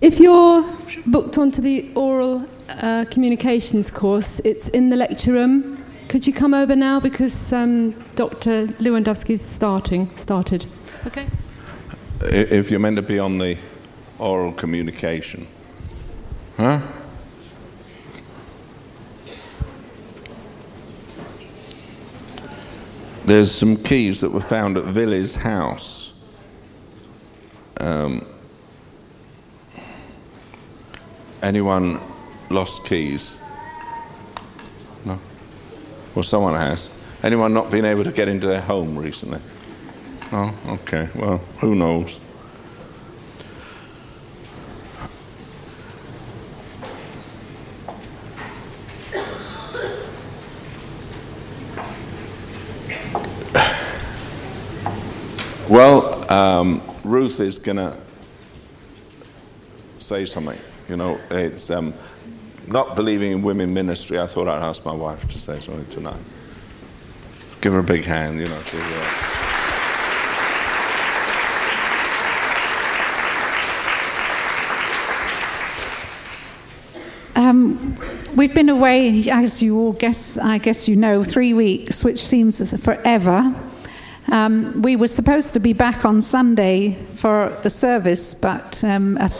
If you're booked onto the oral uh, communications course, it's in the lecture room. Could you come over now because um, Dr. Lewandowski's starting started. Okay. If you're meant to be on the oral communication, huh? There's some keys that were found at Villy's house. Um, anyone lost keys? No? Well, someone has. Anyone not been able to get into their home recently? Oh, okay. Well, who knows? Well, um, Ruth is going to say something. You know, it's um, not believing in women ministry. I thought I'd ask my wife to say something tonight. Give her a big hand, you know. Um, we've been away, as you all guess, I guess you know, three weeks, which seems forever. Um, we were supposed to be back on Sunday for the service, but um, a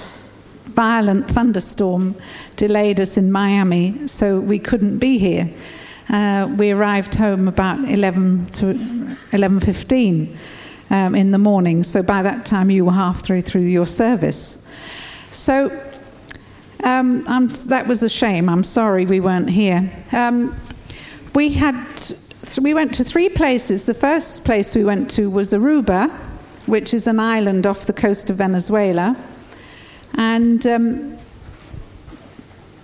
violent thunderstorm delayed us in Miami, so we couldn't be here. Uh, we arrived home about 11 to 11:15 um, in the morning. So by that time, you were half through through your service. So um, that was a shame. I'm sorry we weren't here. Um, we had so we went to three places. The first place we went to was Aruba, which is an island off the coast of Venezuela. And um,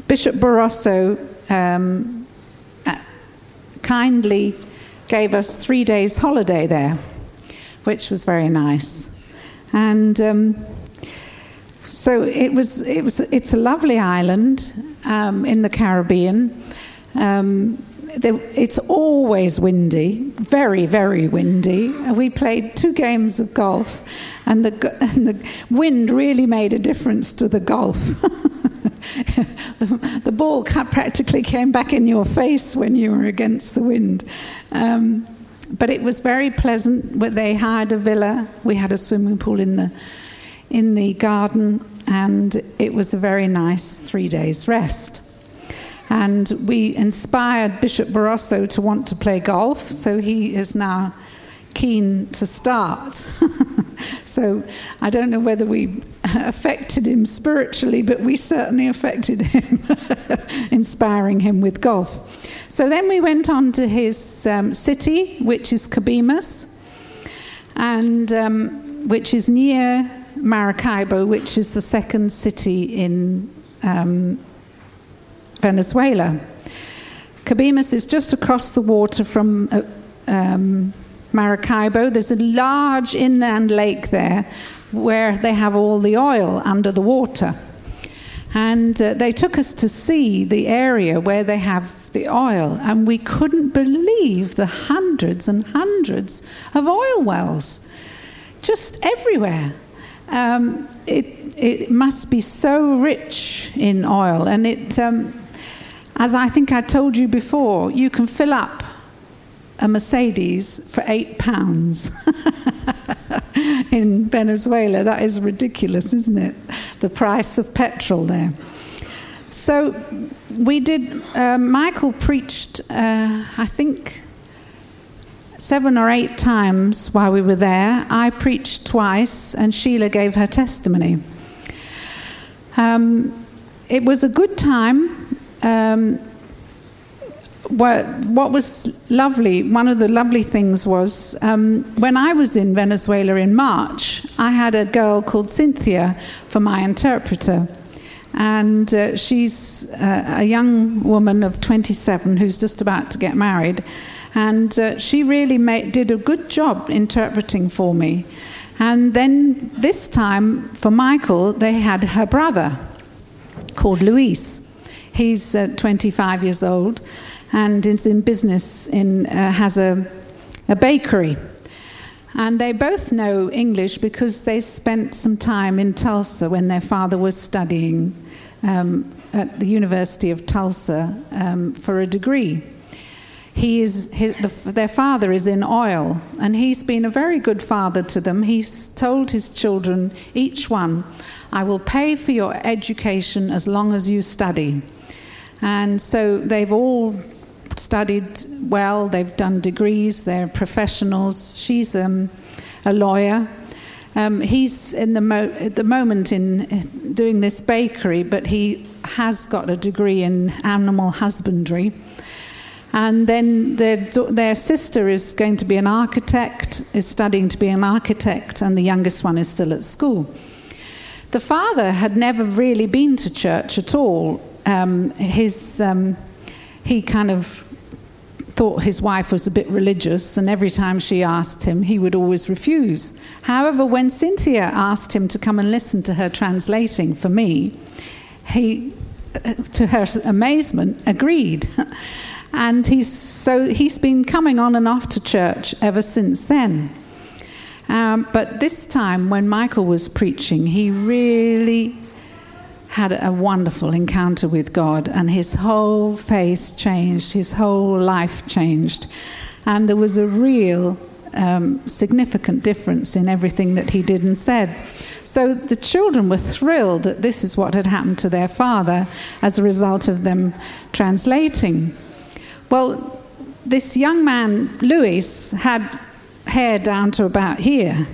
Bishop Barroso um, uh, kindly gave us three days' holiday there, which was very nice. And um, so it was, it was, it's a lovely island um, in the Caribbean. Um, it's always windy, very, very windy. We played two games of golf, and the, and the wind really made a difference to the golf. the, the, ball practically came back in your face when you were against the wind. Um, but it was very pleasant. They hired a villa. We had a swimming pool in the in the garden, and it was a very nice three days rest. And we inspired Bishop Barroso to want to play golf, so he is now keen to start. so I don't know whether we affected him spiritually, but we certainly affected him, inspiring him with golf. So then we went on to his um, city, which is Cabimas, and um, which is near Maracaibo, which is the second city in um, Venezuela. Cabimas is just across the water from uh, um, Maracaibo. There's a large inland lake there where they have all the oil under the water. And uh, they took us to see the area where they have the oil, and we couldn't believe the hundreds and hundreds of oil wells just everywhere. Um, it, it must be so rich in oil, and it. Um, as I think I told you before, you can fill up a Mercedes for eight pounds in Venezuela. That is ridiculous, isn't it? The price of petrol there. So we did, uh, Michael preached, uh, I think, seven or eight times while we were there. I preached twice, and Sheila gave her testimony. Um, it was a good time um, what, what was lovely, one of the lovely things was um, when I was in Venezuela in March, I had a girl called Cynthia for my interpreter. And uh, she's uh, a young woman of 27 who's just about to get married. And uh, she really made, did a good job interpreting for me. And then this time for Michael, they had her brother called Luis. He's uh, 25 years old and is in business in uh, has a, a bakery. And they both know English because they spent some time in Tulsa when their father was studying um, at the University of Tulsa um, for a degree. He is, his, the, their father is in oil, and he's been a very good father to them. He's told his children, each one, I will pay for your education as long as you study. And so they've all studied well, they've done degrees, they're professionals. She's um, a lawyer. Um, he's in the mo- at the moment in doing this bakery, but he has got a degree in animal husbandry. And then their, their sister is going to be an architect, is studying to be an architect, and the youngest one is still at school. The father had never really been to church at all. Um, his, um, he kind of thought his wife was a bit religious, and every time she asked him, he would always refuse. However, when Cynthia asked him to come and listen to her translating for me, he, uh, to her amazement, agreed. And he's, so he's been coming on and off to church ever since then. Um, but this time, when Michael was preaching, he really had a wonderful encounter with God, and his whole face changed, his whole life changed. And there was a real um, significant difference in everything that he did and said. So the children were thrilled that this is what had happened to their father as a result of them translating. Well, this young man, Louis, had hair down to about here.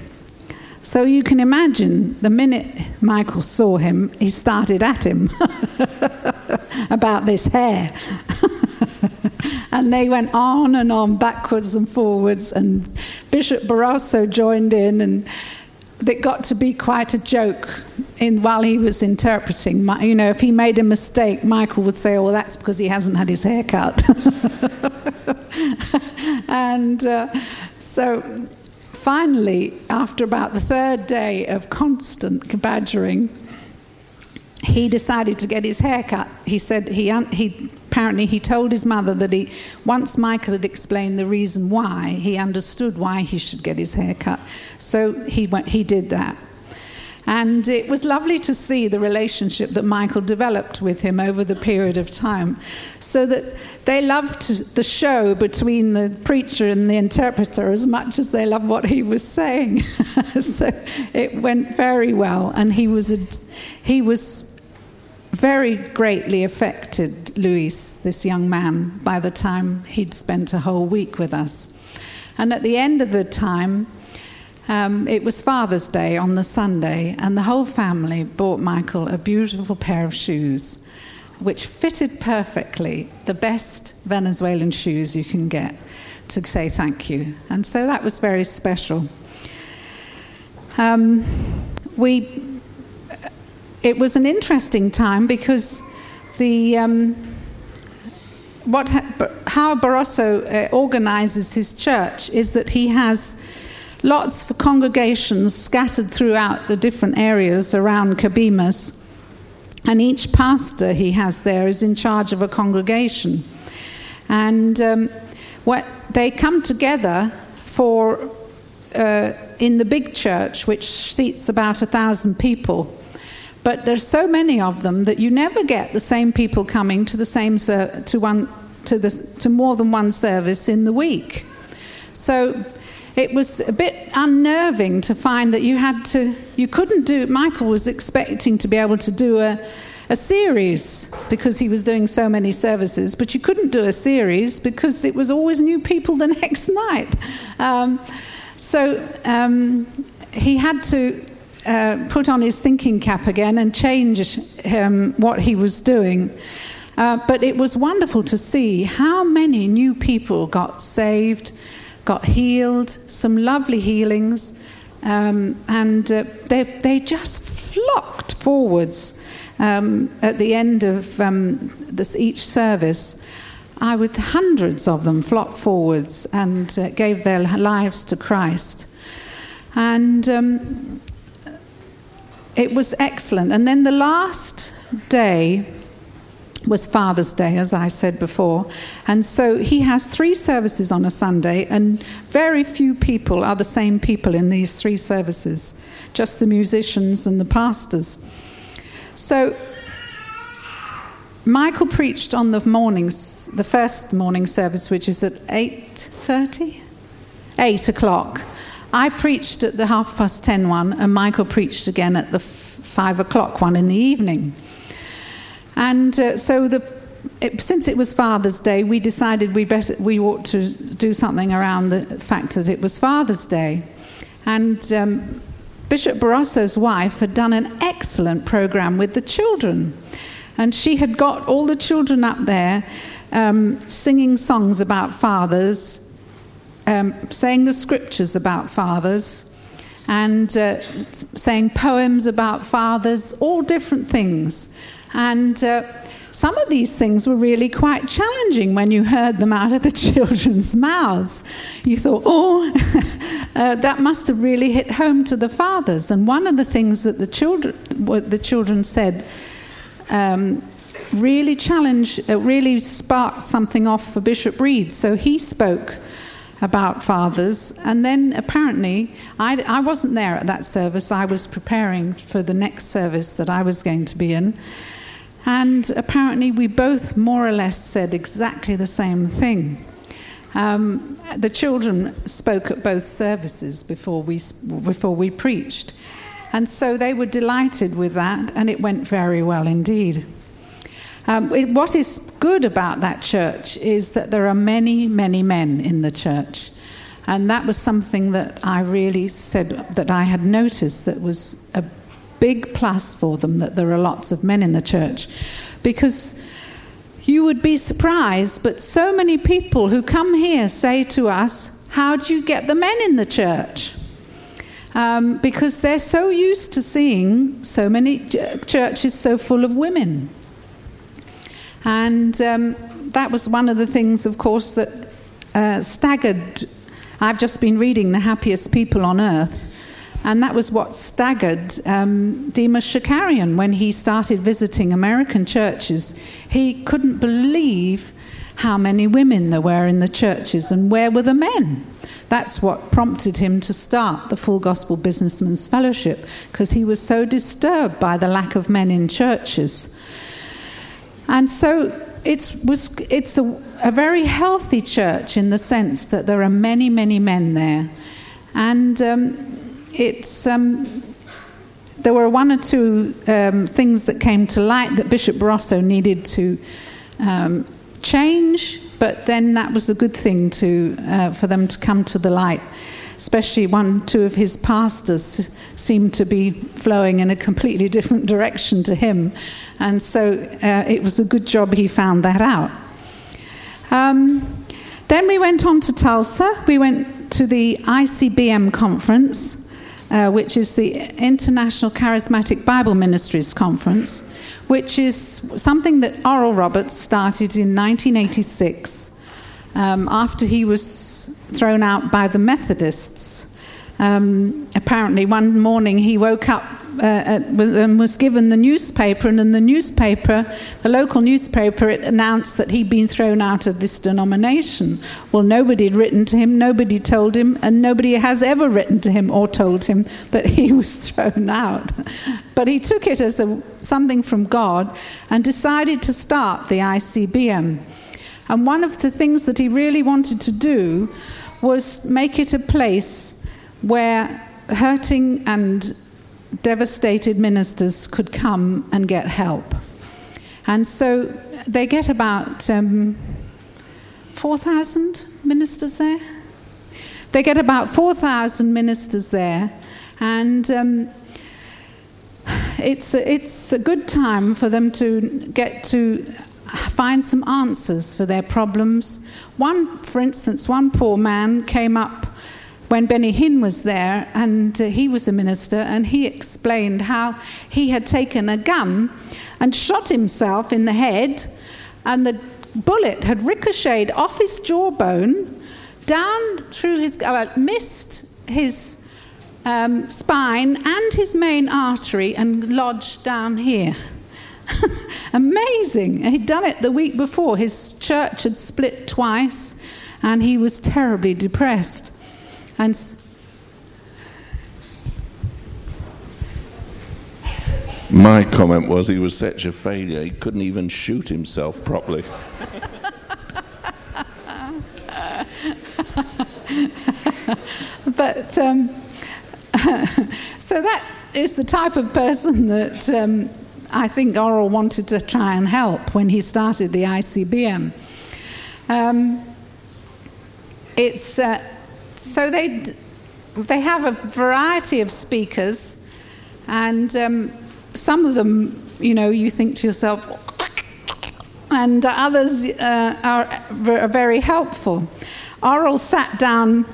So you can imagine the minute Michael saw him, he started at him about this hair. and they went on and on, backwards and forwards, and Bishop Barroso joined in, and it got to be quite a joke in, while he was interpreting. You know, if he made a mistake, Michael would say, "Oh, well, that's because he hasn't had his hair cut." and uh, so, finally, after about the third day of constant badgering, he decided to get his hair cut. He said he, he apparently he told his mother that he once Michael had explained the reason why he understood why he should get his hair cut. So he went, he did that. And it was lovely to see the relationship that Michael developed with him over the period of time. So that they loved the show between the preacher and the interpreter as much as they loved what he was saying. so it went very well. And he was, a, he was very greatly affected Luis, this young man, by the time he'd spent a whole week with us. And at the end of the time, um, it was Father's Day on the Sunday, and the whole family bought Michael a beautiful pair of shoes, which fitted perfectly the best Venezuelan shoes you can get to say thank you. And so that was very special. Um, we, it was an interesting time because the. Um, what, how Barroso uh, organizes his church is that he has lots of congregations scattered throughout the different areas around Cabimas. And each pastor he has there is in charge of a congregation. And um, what, they come together for, uh, in the big church, which seats about a thousand people. But there's so many of them that you never get the same people coming to the same ser- to one to the to more than one service in the week. So it was a bit unnerving to find that you had to, you couldn't do, Michael was expecting to be able to do a, a series because he was doing so many services, but you couldn't do a series because it was always new people the next night. Um, so um, he had to uh, put on his thinking cap again and change um, what he was doing. Uh, but it was wonderful to see how many new people got saved got healed, some lovely healings, um, and uh, they, they just flocked forwards um, at the end of um, this, each service. I, would hundreds of them, flocked forwards and uh, gave their lives to Christ. And um, it was excellent. And then the last day, was Father's Day, as I said before. And so he has three services on a Sunday, and very few people are the same people in these three services, just the musicians and the pastors. So Michael preached on the mornings, the first morning service, which is at 8.30? 8 o'clock. I preached at the half past ten one, and Michael preached again at the f- 5 o'clock one in the evening. And uh, so the, it, since it was Father's Day, we decided we, better, we ought to do something around the fact that it was Father's Day. And um, Bishop Barroso's wife had done an excellent program with the children. And she had got all the children up there um, singing songs about fathers, um, saying the scriptures about fathers, and uh, saying poems about fathers, all different things. And uh, some of these things were really quite challenging when you heard them out of the children's mouths. You thought, oh, uh, that must have really hit home to the fathers. And one of the things that the children, what the children said, um, really challenged, uh, really sparked something off for Bishop Reed. So he spoke about fathers. And then apparently, I, I, wasn't there at that service, I was preparing for the next service that I was going to be in. And apparently, we both more or less said exactly the same thing. Um, the children spoke at both services before we, before we preached. And so they were delighted with that, and it went very well indeed. Um, it, what is good about that church is that there are many, many men in the church. And that was something that I really said that I had noticed that was a big plus for them that there are lots of men in the church because you would be surprised, but so many people who come here say to us, How do you get the men in the church? Um, because they're so used to seeing so many churches so full of women. And um, that was one of the things, of course, that uh, staggered. I've just been reading The Happiest People on Earth, and that was what staggered um, Demos Shakarian when he started visiting American churches. He couldn't believe how many women there were in the churches and where were the men. That's what prompted him to start the Full Gospel Businessmen's Fellowship because he was so disturbed by the lack of men in churches. And so it's, was, it's a, a very healthy church in the sense that there are many, many men there. And um, it's um, there were one or two um, things that came to light that Bishop Barroso needed to um, change, but then that was a good thing to uh, for them to come to the light. Especially one, two of his pastors seemed to be flowing in a completely different direction to him, and so uh, it was a good job he found that out. Um, then we went on to Tulsa. We went to the ICBM conference, uh, which is the International Charismatic Bible Ministries Conference, which is something that Oral Roberts started in 1986 um, after he was thrown out by the Methodists. Um, apparently, one morning he woke up and um, was given the newspaper, and in the newspaper, the local newspaper, it announced that he'd been thrown out of this denomination. Well, nobody had written to him, nobody told him, and nobody has ever written to him or told him that he was thrown out. But he took it as a, something from God and decided to start the ICBM. And one of the things that he really wanted to do was make it a place where hurting and devastated ministers could come and get help. And so they get about um, 4,000 ministers there. They get about 4,000 ministers there, and um, it's, a, it's a good time for them to get to find some answers for their problems. One, for instance, one poor man came up when Benny Hinn was there, and uh, he was a minister, and he explained how he had taken a gun and shot himself in the head, and the bullet had ricocheted off his jawbone down through his, uh, missed his um, spine and his main artery and lodged down here. amazing. He'd done it the week before. His church had split twice, and he was terribly depressed. My comment was he was such a failure, he couldn't even shoot himself properly. but um, so that is the type of person that um, I think Oral wanted to try and help when he started the ICBM. Um, it's uh, so they they have a variety of speakers, and um, some of them, you know, you think to yourself, and others uh, are, are very helpful. Oral sat down.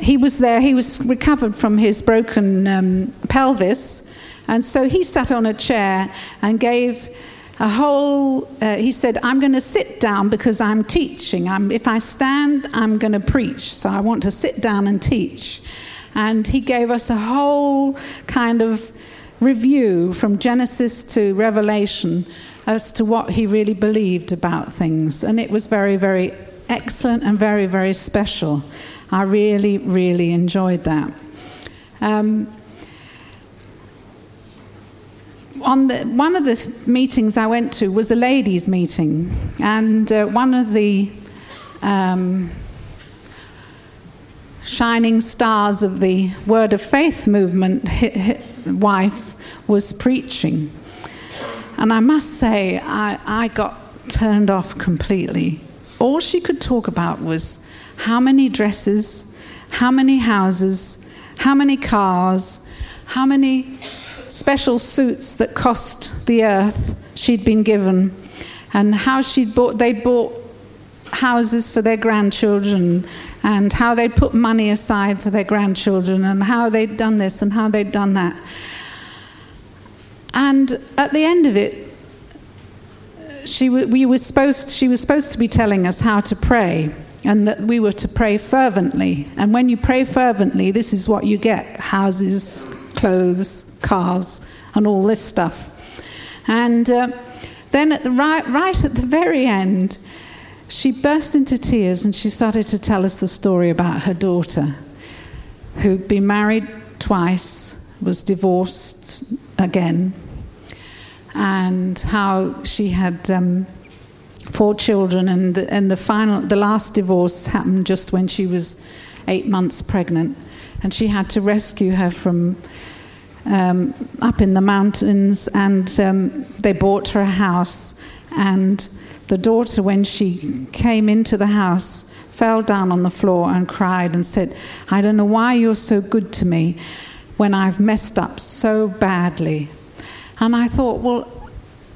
He was there. He was recovered from his broken um, pelvis, and so he sat on a chair and gave a whole. Uh, he said, "I'm going to sit down because I'm teaching. I'm, if I stand, I'm going to preach. So I want to sit down and teach." And he gave us a whole kind of review from Genesis to Revelation as to what he really believed about things. And it was very, very excellent and very, very special. I really, really enjoyed that. Um, on the, one of the meetings I went to was a ladies' meeting, and uh, one of the um, shining stars of the Word of Faith movement wife was preaching. And I must say, I, I got turned off completely. All she could talk about was how many dresses, how many houses, how many cars, how many special suits that cost the earth she'd been given, and how she'd bought, they'd bought houses for their grandchildren and how they'd put money aside for their grandchildren and how they'd done this and how they'd done that. And at the end of it, she, we were supposed, she was supposed to be telling us how to pray and that we were to pray fervently. And when you pray fervently, this is what you get houses, clothes, cars, and all this stuff. And uh, then at the right, right at the very end, she burst into tears and she started to tell us the story about her daughter, who'd been married twice, was divorced again, and how she had um, four children, and the, and the final, the last divorce happened just when she was eight months pregnant, and she had to rescue her from um, up in the mountains, and um, they bought her a house, and the daughter, when she came into the house, fell down on the floor and cried and said, I don't know why you're so good to me when I've messed up so badly. And I thought, well,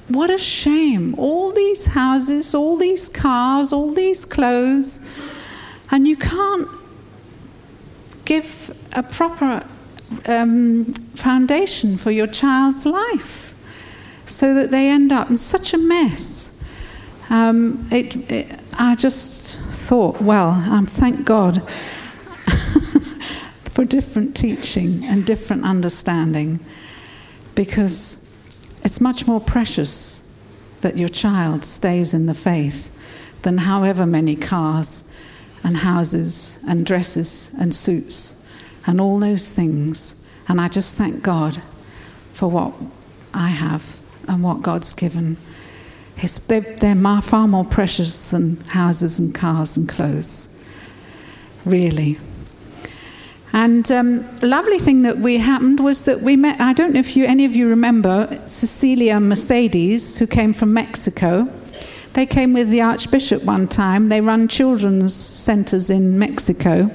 what a shame. All these houses, all these cars, all these clothes, and you can't give a proper um, foundation for your child's life so that they end up in such a mess. Um, it, it, I just thought, well, um, thank God for different teaching and different understanding because it's much more precious that your child stays in the faith than however many cars and houses and dresses and suits and all those things. And I just thank God for what I have and what God's given they're, they're far more precious than houses and cars and clothes, really. And um, lovely thing that we happened was that we met. I don't know if you, any of you remember Cecilia Mercedes, who came from Mexico. They came with the Archbishop one time. They run children's centers in Mexico.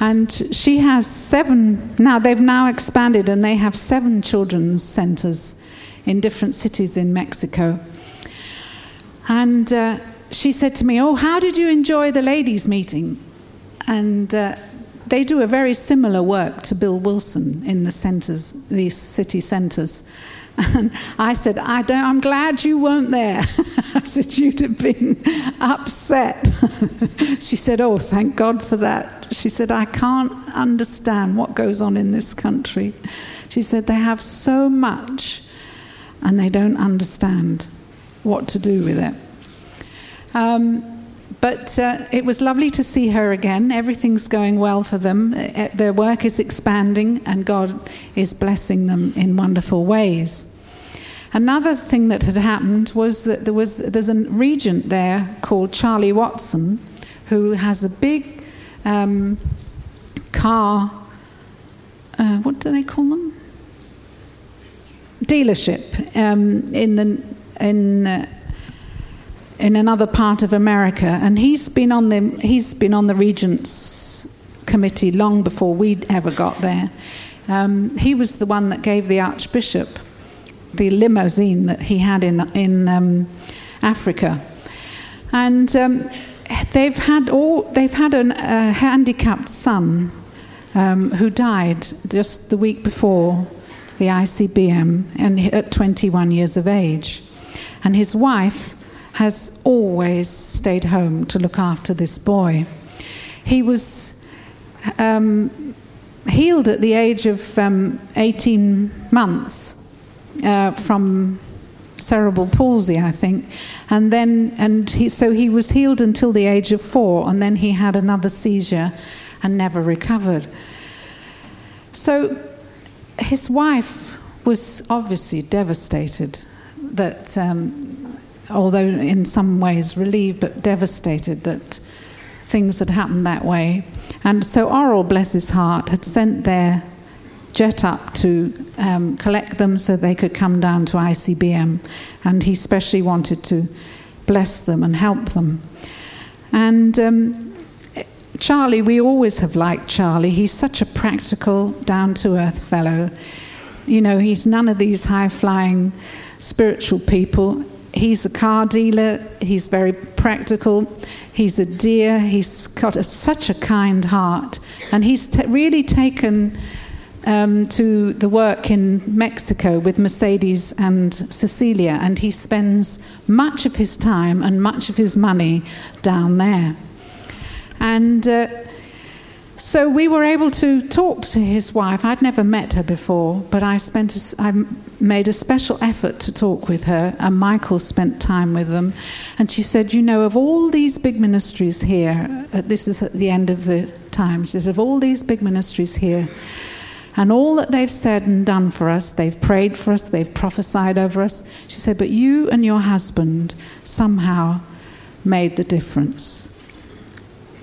And she has seven, now they've now expanded and they have seven children's centers in different cities in Mexico. And uh, she said to me, Oh, how did you enjoy the ladies' meeting? And uh, they do a very similar work to Bill Wilson in the centers, these city centers. And I said, I don't, I'm glad you weren't there. I said, You'd have been upset. she said, Oh, thank God for that. She said, I can't understand what goes on in this country. She said, They have so much and they don't understand what to do with it. Um, but uh, it was lovely to see her again. Everything's going well for them. Uh, their work is expanding, and God is blessing them in wonderful ways. Another thing that had happened was that there was there's a regent there called Charlie Watson, who has a big um, car. Uh, what do they call them? Dealership um, in the in. Uh, in another part of America, and he's been on the he's been on the Regents Committee long before we'd ever got there. Um, he was the one that gave the Archbishop the limousine that he had in in um, Africa, and um, they've had all they've had an, a handicapped son um, who died just the week before the ICBM, and at 21 years of age, and his wife has always stayed home to look after this boy. He was um, healed at the age of um, 18 months uh, from cerebral palsy, I think, and then and he, so he was healed until the age of four, and then he had another seizure and never recovered. So his wife was obviously devastated that um, although in some ways relieved but devastated that things had happened that way. And so Oral, bless his heart, had sent their jet up to um, collect them so they could come down to ICBM. And he specially wanted to bless them and help them. And um, Charlie, we always have liked Charlie. He's such a practical, down to earth fellow. You know, he's none of these high flying spiritual people he's a car dealer. He's very practical. He's a dear. He's got a, such a kind heart. And he's t- really taken um, to the work in Mexico with Mercedes and Cecilia. And he spends much of his time and much of his money down there. And uh, so we were able to talk to his wife. I'd never met her before, but I spent a, I made a special effort to talk with her, and Michael spent time with them. And she said, "You know, of all these big ministries here, uh, this is at the end of the time. She said, of all these big ministries here." And all that they've said and done for us, they've prayed for us, they've prophesied over us. She said, but you and your husband somehow made the difference.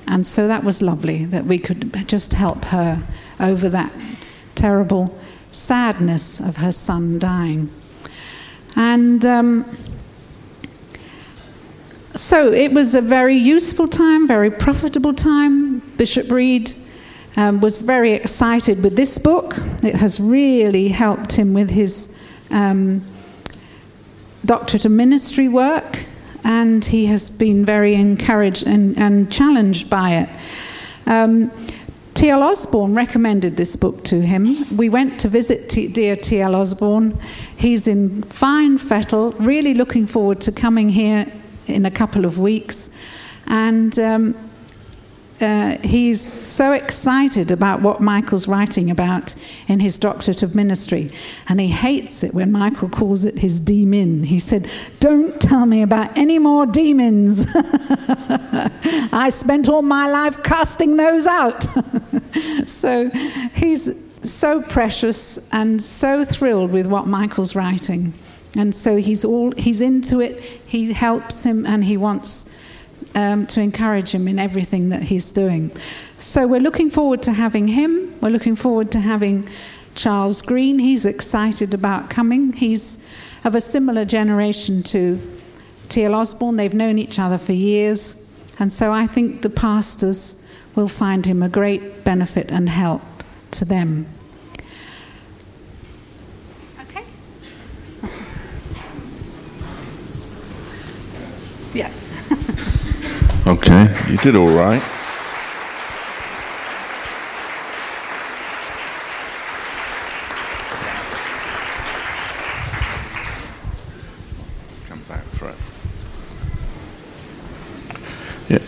And so that was lovely that we could just help her over that terrible sadness of her son dying. And um, so it was a very useful time, very profitable time. Bishop Reed um, was very excited with this book. It has really helped him with his um, doctorate of ministry work and he has been very encouraged and, and challenged by it. Um, T.L. Osborn recommended this book to him. We went to visit T- dear T.L. Osborn. He's in fine fettle, really looking forward to coming here in a couple of weeks. And um, uh, he's so excited about what Michael's writing about in his doctorate of ministry. And he hates it when Michael calls it his demon. He said, Don't tell me about any more demons. I spent all my life casting those out. so he's so precious and so thrilled with what Michael's writing. And so he's all he's into it. He helps him and he wants um, to encourage him in everything that he's doing. So we're looking forward to having him. We're looking forward to having Charles Green. He's excited about coming. He's of a similar generation to T.L. Osborn. They've known each other for years. And so I think the pastors will find him a great benefit and help to them. Okay. yeah. Okay, you did all right. Come back for it.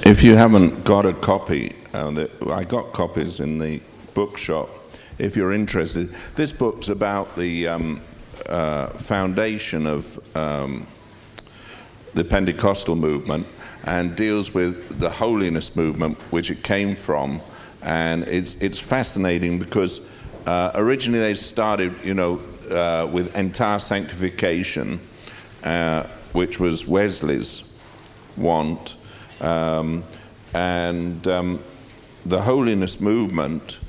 If you haven't got a copy, uh, I got copies in the bookshop. If you're interested, this book's about the um, uh, foundation of um, the Pentecostal movement and deals with the holiness movement, which it came from. And it's, it's fascinating because uh, originally they started, you know, uh, with entire sanctification, uh, which was Wesley's want. Um, and um, the holiness movement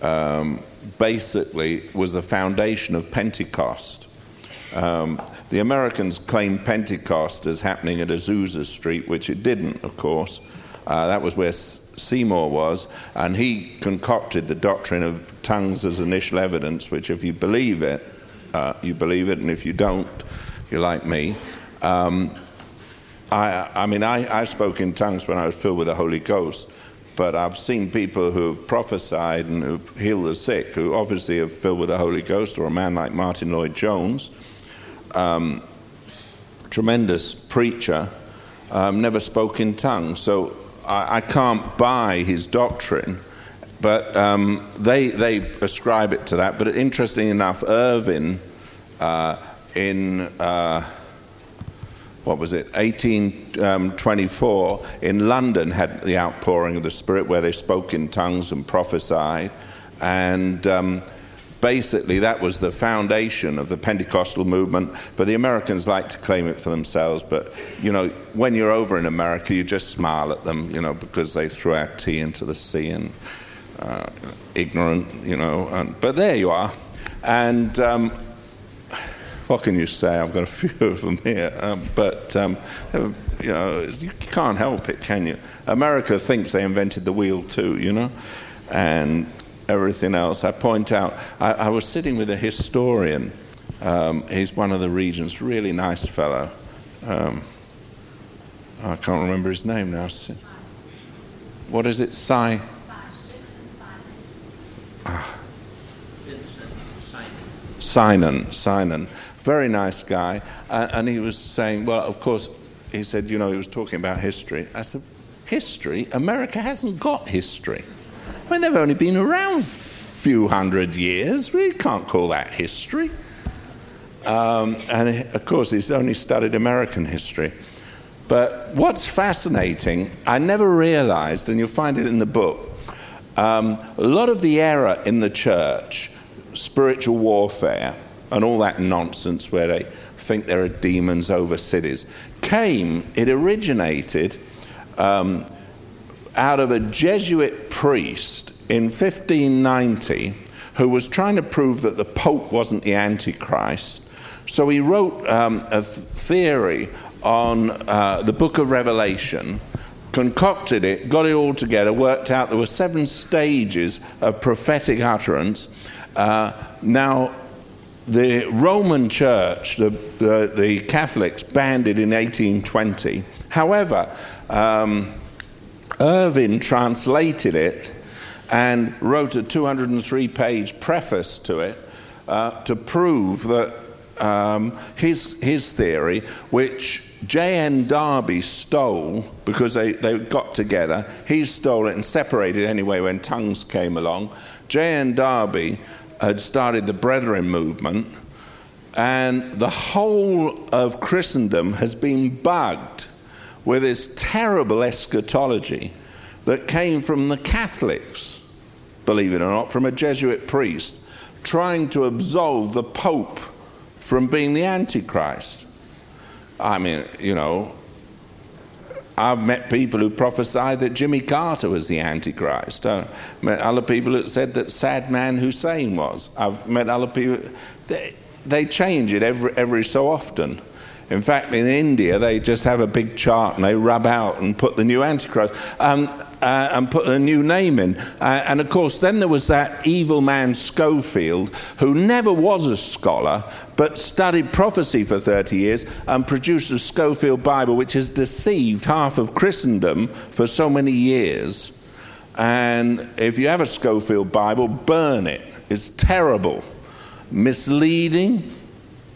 um, basically was the foundation of Pentecost. Um, the Americans claimed Pentecost as happening at Azusa Street, which it didn't, of course. Uh, that was where Seymour was, and he concocted the doctrine of tongues as initial evidence, which, if you believe it, uh, you believe it, and if you don't, you're like me. Um, I, I, mean, I, I spoke in tongues when I was filled with the Holy Ghost, but I've seen people who have prophesied and who've healed the sick, who obviously are filled with the Holy Ghost, or a man like Martyn Lloyd-Jones, um, tremendous preacher, um, never spoke in tongues. So I, I, can't buy his doctrine, but um, they, they ascribe it to that. But interesting enough, Irving uh, in. Uh, what was it, 1824 um, in London had the outpouring of the Spirit where they spoke in tongues and prophesied. And um, basically, that was the foundation of the Pentecostal movement. But the Americans like to claim it for themselves. But, you know, when you're over in America, you just smile at them, you know, because they threw our tea into the sea and uh, ignorant, you know. And, but there you are. And um, what can you say? I've got a few of them here, um, but um, you know, you can't help it, can you? America thinks they invented the wheel too, you know, and everything else. I point out, I, I was sitting with a historian. Um, he's one of the regions, really nice fellow. Um, I can't remember his name now. What is it? Si. Ah. Sinan, Sinan. Very nice guy. Uh, and he was saying, well, of course, he said, you know, he was talking about history. I said, history? America hasn't got history. I mean, they've only been around a few hundred years. We can't call that history. Um, and of course, he's only studied American history. But what's fascinating, I never realized, and you'll find it in the book, um, a lot of the error in the church, spiritual warfare, and all that nonsense where they think there are demons over cities came, it originated um, out of a Jesuit priest in 1590 who was trying to prove that the Pope wasn't the Antichrist. So he wrote um, a theory on uh, the book of Revelation, concocted it, got it all together, worked out there were seven stages of prophetic utterance. Uh, now, the Roman Church, the, the, the, Catholics, banned it in 1820. However, um, Irving translated it and wrote a 203 page preface to it uh, to prove that um, his, his theory, which J.N. Darby stole because they, they got together, he stole it and separated anyway when tongues came along. J.N. Darby had started the Brethren movement, and the whole of Christendom has been bugged with this terrible eschatology that came from the Catholics, believe it or not, from a Jesuit priest, trying to absolve the Pope from being the Antichrist. I mean, you know, I've met people who prophesied that Jimmy Carter was the Antichrist. I've met other people that said that Saddam Hussein was. I've met other people. They, they change it every, every so often. In fact, in India, they just have a big chart and they rub out and put the new Antichrist. Um, uh, and put a new name in. Uh, and of course, then there was that evil man Scofield, who never was a scholar, but studied prophecy for 30 years and produced the Scofield Bible, which has deceived half of Christendom for so many years. And if you have a Scofield Bible, burn it. It's terrible, misleading,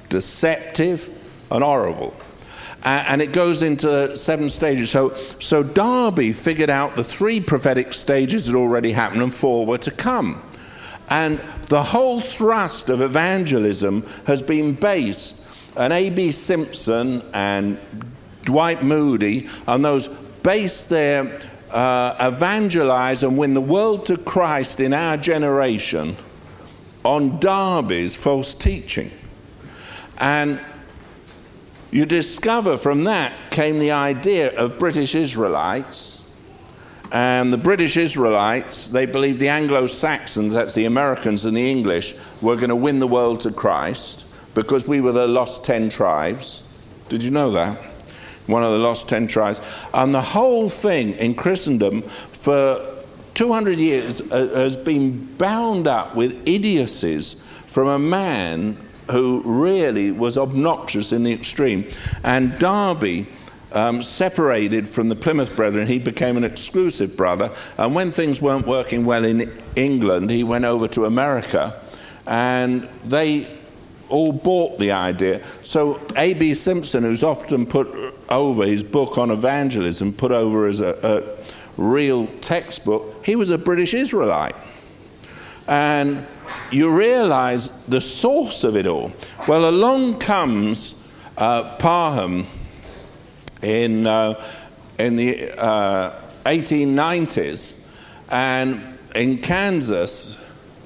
deceptive, and horrible and it goes into seven stages. So, so Darby figured out the three prophetic stages that already happened and four were to come. And the whole thrust of evangelism has been based, on A.B. Simpson and Dwight Moody, and those based their uh, evangelize and win the world to Christ in our generation on Darby's false teaching. And you discover from that came the idea of British Israelites. And the British Israelites, they believed the Anglo Saxons, that's the Americans and the English, were going to win the world to Christ because we were the lost ten tribes. Did you know that? One of the lost ten tribes. And the whole thing in Christendom for 200 years uh, has been bound up with idiocies from a man who really was obnoxious in the extreme. And Darby. Um, separated from the Plymouth Brethren, he became an exclusive brother. And when things weren't working well in England, he went over to America and they all bought the idea. So A.B. Simpson, who's often put over his book on evangelism, put over as a, a real textbook, he was a British Israelite. And you realize the source of it all. Well, along comes uh, Parham in, uh, in the uh, 1890s, and in Kansas,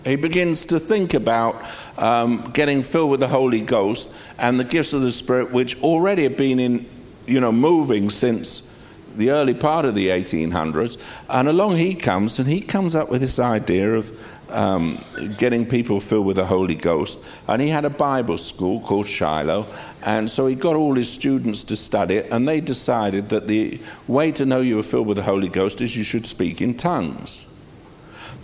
he begins to think about um, getting filled with the Holy Ghost and the gifts of the Spirit, which already have been in, you know, moving since the early part of the 1800s. And along he comes, and he comes up with this idea of um, getting people filled with the Holy Ghost. And he had a Bible school called Shiloh, and so he got all his students to study it, and they decided that the way to know you were filled with the Holy Ghost is you should speak in tongues.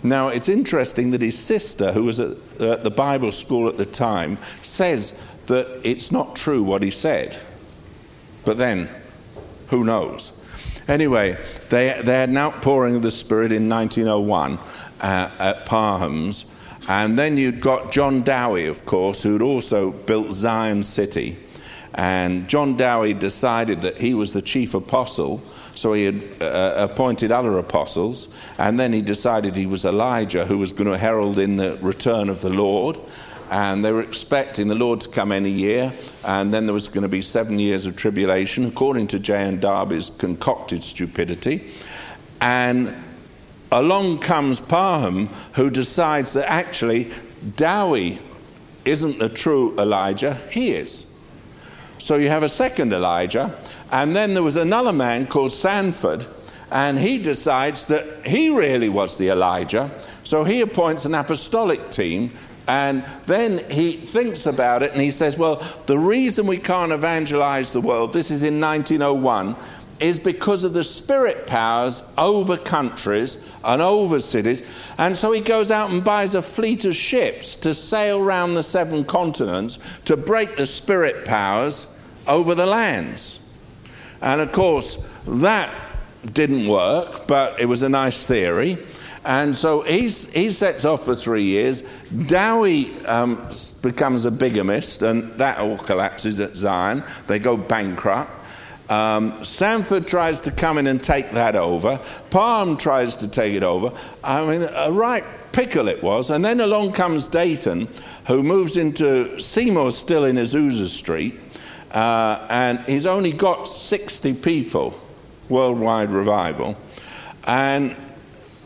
Now, it's interesting that his sister, who was at, at the Bible school at the time, says that it's not true what he said. But then, who knows? Anyway, they, they had an outpouring of the Spirit in 1901 uh, at Parham's. And then you'd got John Dowie, of course, who'd also built Zion City. And John Dowie decided that he was the chief apostle so he had uh, appointed other apostles, and then he decided he was Elijah who was going to herald in the return of the Lord. And they were expecting the Lord to come any year, and then there was going to be seven years of tribulation, according to J. N. Darby's concocted stupidity. And along comes Parham, who decides that actually Dowie isn't the true Elijah, he is. So you have a second Elijah, and then there was another man called Sandford, and he decides that he really was the Elijah. So he appoints an apostolic team, and then he thinks about it and he says, Well, the reason we can't evangelize the world, this is in 1901, is because of the spirit powers over countries and over cities. And so he goes out and buys a fleet of ships to sail around the seven continents to break the spirit powers over the lands. And of course, that didn't work, but it was a nice theory. And so he's, he sets off for three years. Dowie um, becomes a bigamist, and that all collapses at Zion. They go bankrupt. Um, Sandford tries to come in and take that over. Parham tries to take it over. I mean, a right pickle it was. And then along comes Dayton, who moves into Seymour, still in Azusa Street. Uh, and he's only got 60 people, worldwide revival. And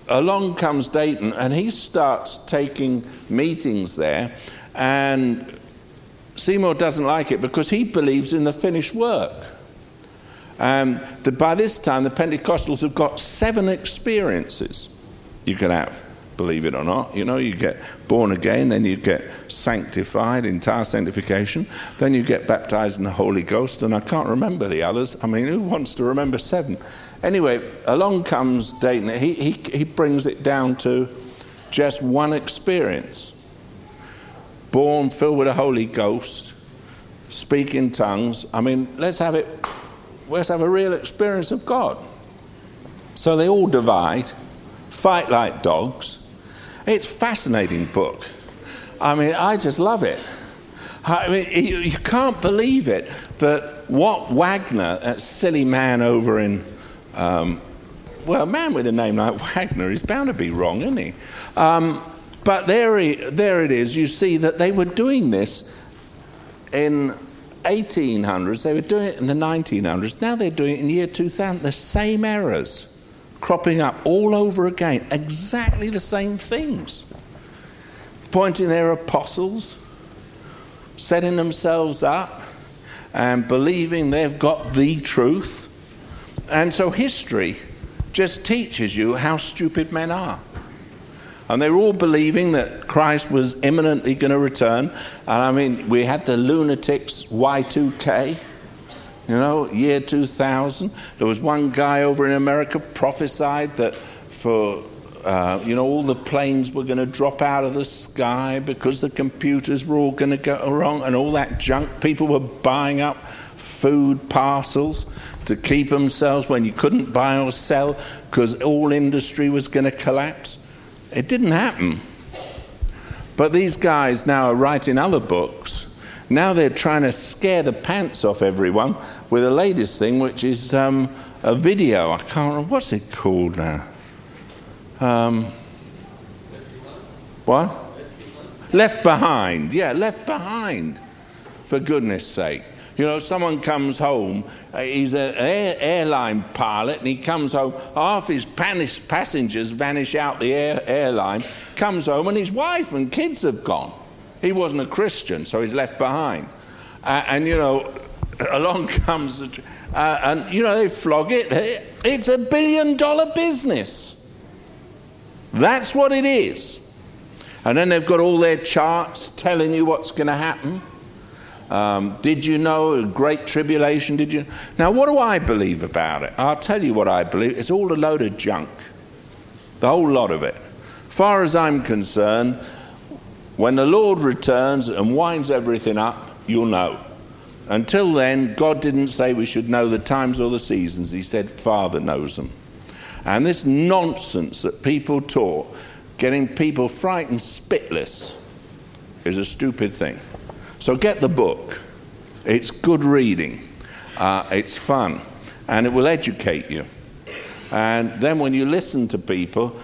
along comes Dayton, and he starts taking meetings there. And Seymour doesn't like it because he believes in the finished work. And the, by this time, the Pentecostals have got seven experiences you can have believe it or not. You know, you get born again, then you get sanctified, entire sanctification, then you get baptized in the Holy Ghost, and I can't remember the others. I mean, who wants to remember seven? Anyway, along comes Dayton. He, he, he brings it down to just one experience born filled with the Holy Ghost, speak in tongues. I mean, let's have it, let's have a real experience of God. So they all divide, fight like dogs, it's a fascinating book. I mean, I just love it. I mean, you, you can't believe it that what Wagner, that silly man over in, um, well, a man with a name like Wagner is bound to be wrong, isn't he? Um, but there, he, there it is. You see that they were doing this in 1800s, they were doing it in the 1900s, now they're doing it in the year 2000. The same errors cropping up all over again, exactly the same things. Pointing their apostles, setting themselves up, and believing they've got the truth. And so history just teaches you how stupid men are. And they were all believing that Christ was imminently going to return. And I mean, we had the lunatics Y2K, you know, year 2000. There was one guy over in America prophesied that for uh, you know, all the planes were going to drop out of the sky because the computers were all going to go wrong and all that junk. People were buying up food parcels to keep themselves when you couldn't buy or sell because all industry was going to collapse. It didn't happen. But these guys now are writing other books. Now they're trying to scare the pants off everyone with the latest thing, which is um, a video. I can't remember, what's it called now? Um, what? Left behind. Yeah, left behind. For goodness sake. You know, someone comes home, uh, he's an air, airline pilot, and he comes home, half his passengers vanish out the air, airline, comes home, and his wife and kids have gone. He wasn't a Christian, so he's left behind. Uh, and, you know, along comes, the, uh, and, you know, they flog it. It's a billion dollar business. That's what it is. And then they've got all their charts telling you what's going to happen. Um, did you know a great tribulation? Did you? Now, what do I believe about it? I'll tell you what I believe. It's all a load of junk, the whole lot of it. Far as I'm concerned, when the Lord returns and winds everything up, you'll know. Until then, God didn't say we should know the times or the seasons. He said, Father knows them. And this nonsense that people taught, getting people frightened spitless, is a stupid thing. So get the book. It's good reading, uh, it's fun, and it will educate you. And then when you listen to people,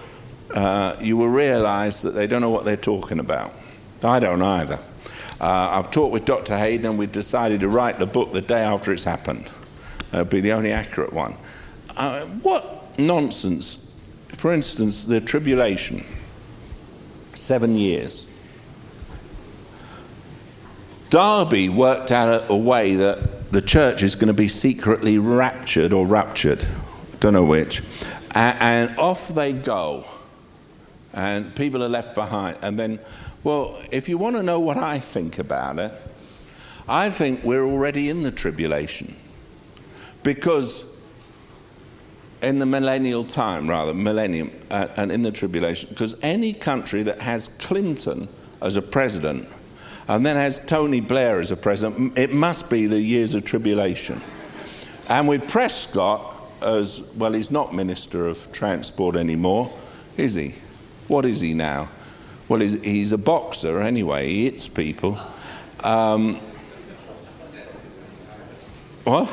uh, you will realize that they don't know what they're talking about. I don't either. Uh, I've talked with Dr. Hayden, and we've decided to write the book the day after it's happened. It'll be the only accurate one. Uh, what nonsense. For instance, the tribulation, seven years. Darby worked out a, way that the church is going to be secretly raptured or ruptured, don't know which, and, and off they go, and people are left behind. And then, well, if you want to know what I think about it, I think we're already in the tribulation. Because in the millennial time, rather, millennium, uh, and in the tribulation, because any country that has Clinton as a president and then has Tony Blair as a president, it must be the years of tribulation. And with Prescott, as well, he's not Minister of Transport anymore, is he? What is he now? Well, he's, he's a boxer anyway, he hits people. Um, what?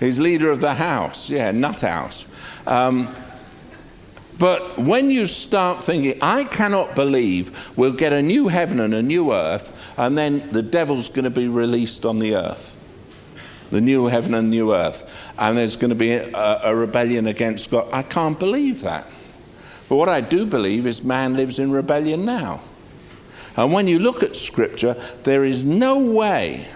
He's leader of the House, yeah, Nut House. Um, but when you start thinking, I cannot believe we'll get a new heaven and a new earth, and then the devil's going to be released on the earth. The new heaven and new earth. And there's going to be a, a rebellion against God. I can't believe that. But what I do believe is man lives in rebellion now. And when you look at Scripture, there is no way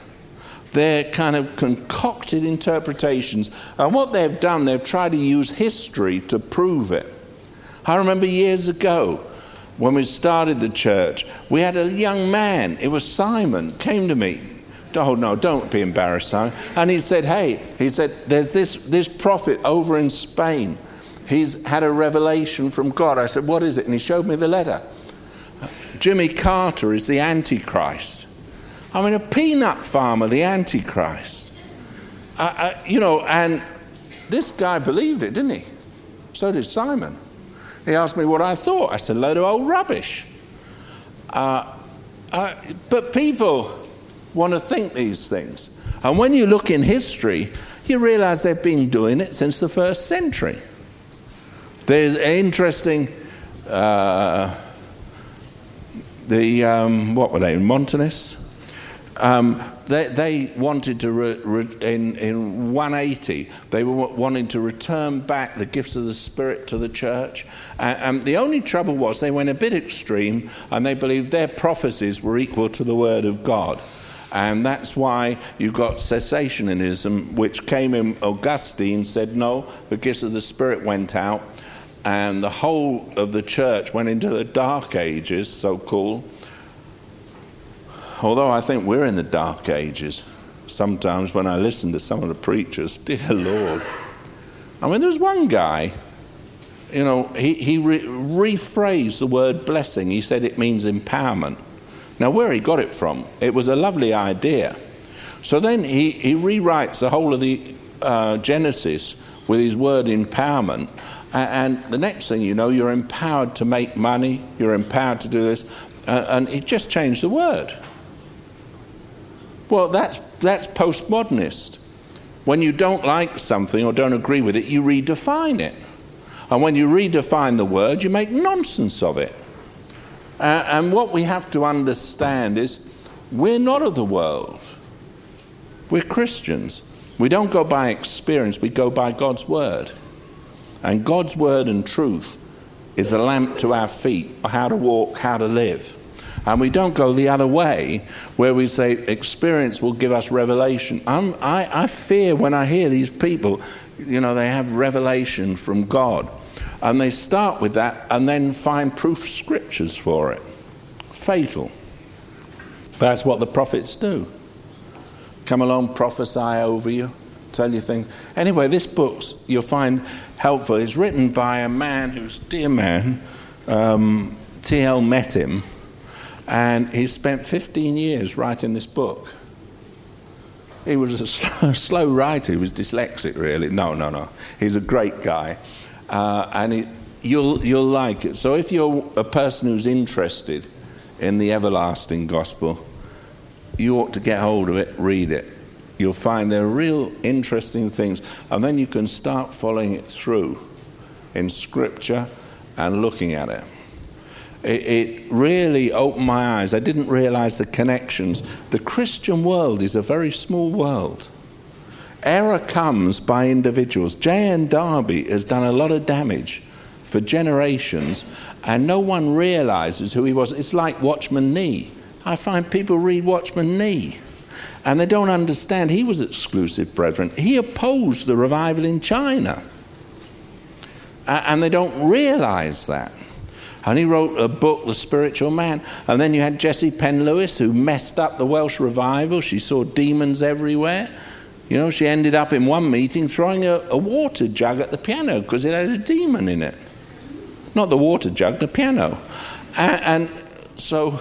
they're kind of concocted interpretations. And what they've done, they've tried to use history to prove it. I remember years ago when we started the church, we had a young man, it was Simon, came to me. Oh, no, don't be embarrassed, Simon. And he said, Hey, he said, there's this, this prophet over in Spain. He's had a revelation from God. I said, What is it? And he showed me the letter. Jimmy Carter is the Antichrist. I mean, a peanut farmer, the Antichrist. You know, and this guy believed it, didn't he? So did Simon. He asked me what I thought. I said, load of old rubbish. Uh, uh, but people want to think these things. And when you look in history, you realize they've been doing it since the first century. There's interesting, uh, the, um, what were they, Montanus? Um, they, they, wanted to, re, re, in, in 180, they were wanting to return back the gifts of the Spirit to the church. And, and the only trouble was they went a bit extreme and they believed their prophecies were equal to the Word of God. And that's why you got cessationism, which came in. Augustine said, no, the gifts of the Spirit went out, and the whole of the church went into the Dark Ages, so called. Although I think we're in the Dark Ages, sometimes when I listen to some of the preachers, dear Lord. I mean, there's one guy, you know, he, he re- rephrased the word blessing. He said it means empowerment. Now, where he got it from, it was a lovely idea. So then he, he rewrites the whole of the uh, Genesis with his word empowerment. And, the next thing you know, you're empowered to make money, you're empowered to do this, uh, and he just changed the word. Well, that's, that's postmodernist. When you don't like something or don't agree with it, you redefine it. And when you redefine the word, you make nonsense of it. Uh, and what we have to understand is we're not of the world. We're Christians. We don't go by experience, we go by God's word. And God's word and truth is a lamp to our feet, how to walk, how to live. And we don't go the other way where we say experience will give us revelation. I, I fear when I hear these people, you know, they have revelation from God. And they start with that and then find proof scriptures for it. Fatal. That's what the prophets do. Come along, prophesy over you, tell you things. Anyway, this book you'll find helpful. It's written by a man who's dear man. Um, T.L. met him, and he spent 15 years writing this book. He was a slow, slow writer. He was dyslexic, really. No, no, no. He's a great guy uh, and it, you'll, you'll like it. So, if you're a person who's interested in the everlasting gospel, you ought to get hold of it, read it. You'll find there are real interesting things, and then you can start following it through in Scripture and looking at it. It, it really opened my eyes. I didn't realize the connections. The Christian world is a very small world error comes by individuals. J.N. Darby has done a lot of damage for generations, and no one realizes who he was. It's like Watchman Nee. I find people read Watchman Nee and they don't understand he was exclusive brethren. He opposed the revival in China, and they don't realize that. And he wrote a book, The Spiritual Man. And then you had Jessie Penn Lewis, who messed up the Welsh revival. She saw demons everywhere. You know, she ended up in one meeting throwing a, a water jug at the piano because it had a demon in it. Not the water jug, the piano. And, and so,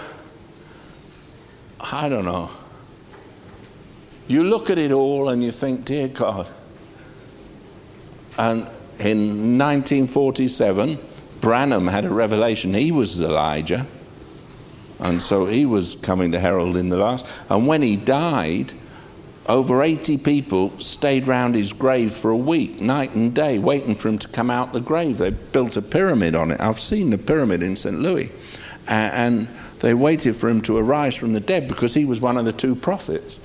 I don't know. You look at it all and you think, dear God. And in 1947, Branham had a revelation. He was Elijah. And so he was coming to herald in the last. And when he died, over 80 people stayed round his grave for a week, night and day, waiting for him to come out the grave. They built a pyramid on it. I've seen the pyramid in St. Louis. And they waited for him to arise from the dead because he was one of the two prophets.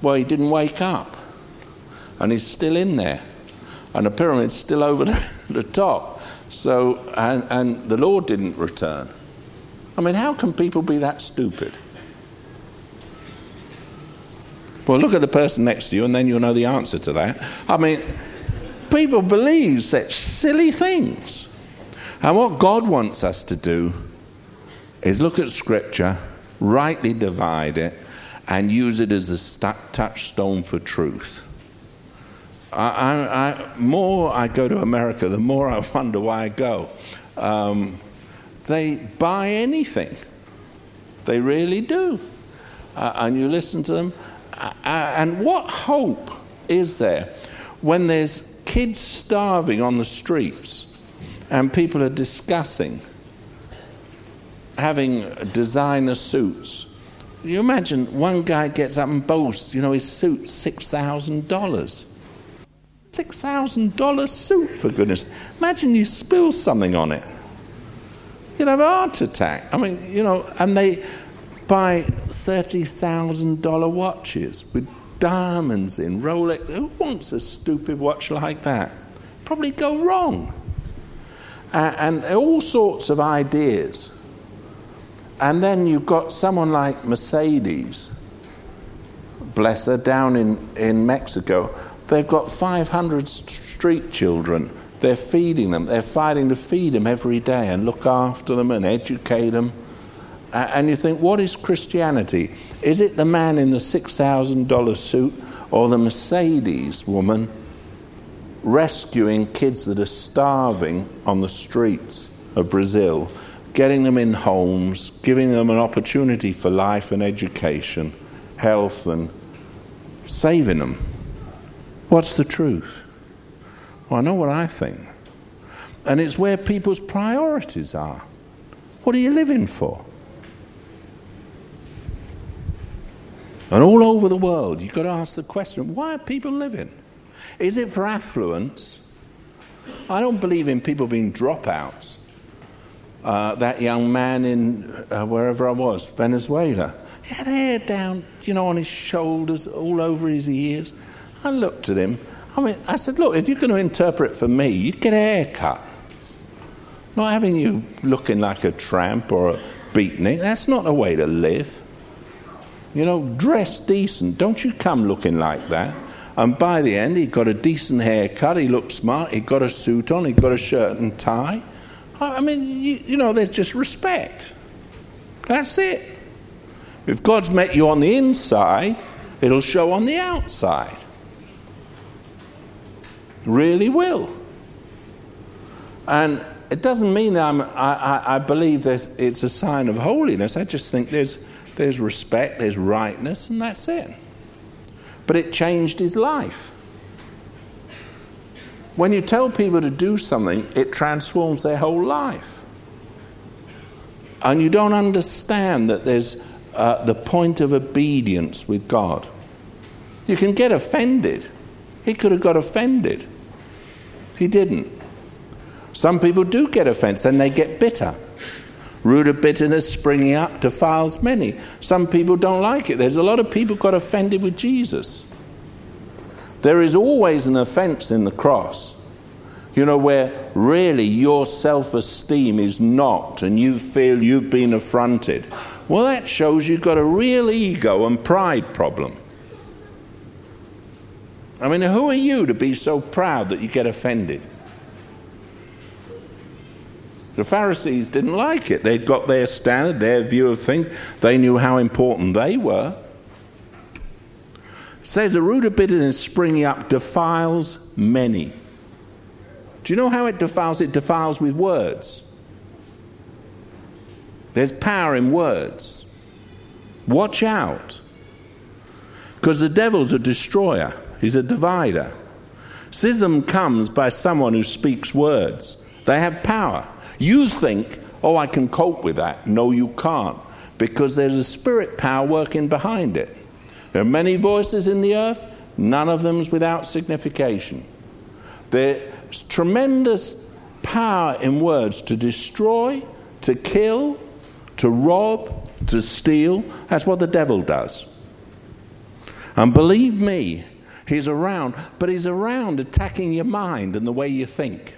Well, he didn't wake up. And he's still in there. And the pyramid's still over the, top. So, and, and the Lord didn't return. I mean, how can people be that stupid? Well, look at the person next to you, and then you'll know the answer to that. I mean, people believe such silly things. And what God wants us to do is look at Scripture, rightly divide it, and use it as the touchstone for truth. I, I, more I go to America, the more I wonder why I go. Um, they buy anything, they really do. Uh, and you listen to them, and what hope is there when there's kids starving on the streets and people are discussing having designer suits? You imagine one guy gets up and boasts, you know, his suit's $6,000. $6,000 suit, for goodness. Imagine you spill something on it. You'd have a heart attack. I mean, you know, and they buy $30,000 watches with diamonds in, Rolex. Who wants a stupid watch like that? Probably go wrong. Uh, and all sorts of ideas. And then you've got someone like Mercedes, bless her, down in, in Mexico. They've got 500 street children. They're feeding them. They're fighting to feed them every day and look after them and educate them. And you think, what is Christianity? Is it the man in the $6,000 suit or the Mercedes woman rescuing kids that are starving on the streets of Brazil, getting them in homes, giving them an opportunity for life and education, health, and saving them? What's the truth? Well, I know what I think. And it's where people's priorities are. What are you living for? And all over the world, you've got to ask the question why are people living? Is it for affluence? I don't believe in people being dropouts. Uh, that young man in uh, wherever I was, Venezuela, he had hair down, you know, on his shoulders, all over his ears. I looked at him. I mean, I said, look, if you're going to interpret for me, you get a haircut. Not having you looking like a tramp or a beatnik. That's not a way to live. You know, dress decent. Don't you come looking like that. And by the end, he got a decent haircut. He looked smart. He got a suit on. He got a shirt and tie. I mean, you, you know, there's just respect. That's it. If God's met you on the inside, it'll show on the outside. Really will. And it doesn't mean that I'm, I, I, believe that it's a sign of holiness. I just think there's there's respect, there's rightness, and that's it. But it changed his life. When you tell people to do something, it transforms their whole life. And you don't understand that there's uh, the point of obedience with God. You can get offended. He could have got offended. He didn't. Some people do get offense, then they get bitter. Root of bitterness springing up defiles many. Some people don't like it. There's a lot of people got offended with Jesus. There is always an offense in the cross, you know, where really your self esteem is knocked and you feel you've been affronted. Well, that shows you've got a real ego and pride problem. I mean, who are you to be so proud that you get offended? The Pharisees didn't like it. They'd got their standard, their view of things. They knew how important they were. It says a root of bitterness springing up defiles many. Do you know how it defiles? It defiles with words. There's power in words. Watch out. Because the devil's a destroyer, he's a divider. Schism comes by someone who speaks words. They have power. You think, oh, I can cope with that. No, you can't, because there's a spirit power working behind it. There are many voices in the earth, none of them is without signification. There's tremendous power in words to destroy, to kill, to rob, to steal. That's what the devil does. And believe me, he's around, but he's around attacking your mind and the way you think.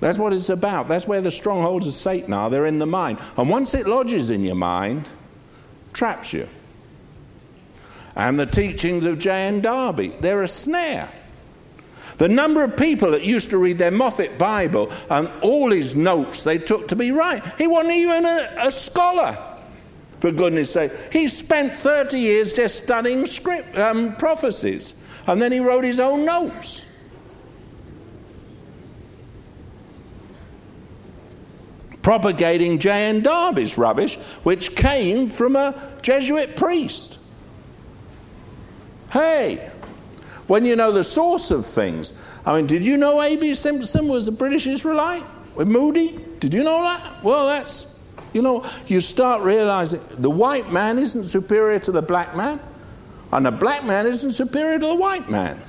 That's what it's about. That's where the strongholds of Satan are. They're in the mind. And once it lodges in your mind, traps you. And the teachings of J.N. Darby, they're a snare. The number of people that used to read their Moffatt Bible and all his notes they took to be right. He wasn't even a, a scholar, for goodness sake. He spent 30 years just studying script, um, prophecies, and then he wrote his own notes. propagating J.N. Darby's rubbish, which came from a Jesuit priest. Hey, when you know the source of things. I mean, did you know A.B. Simpson was a British Israelite with Moody? Did you know that? Well, that's, you know, you start realizing the white man isn't superior to the black man, and the black man isn't superior to the white man.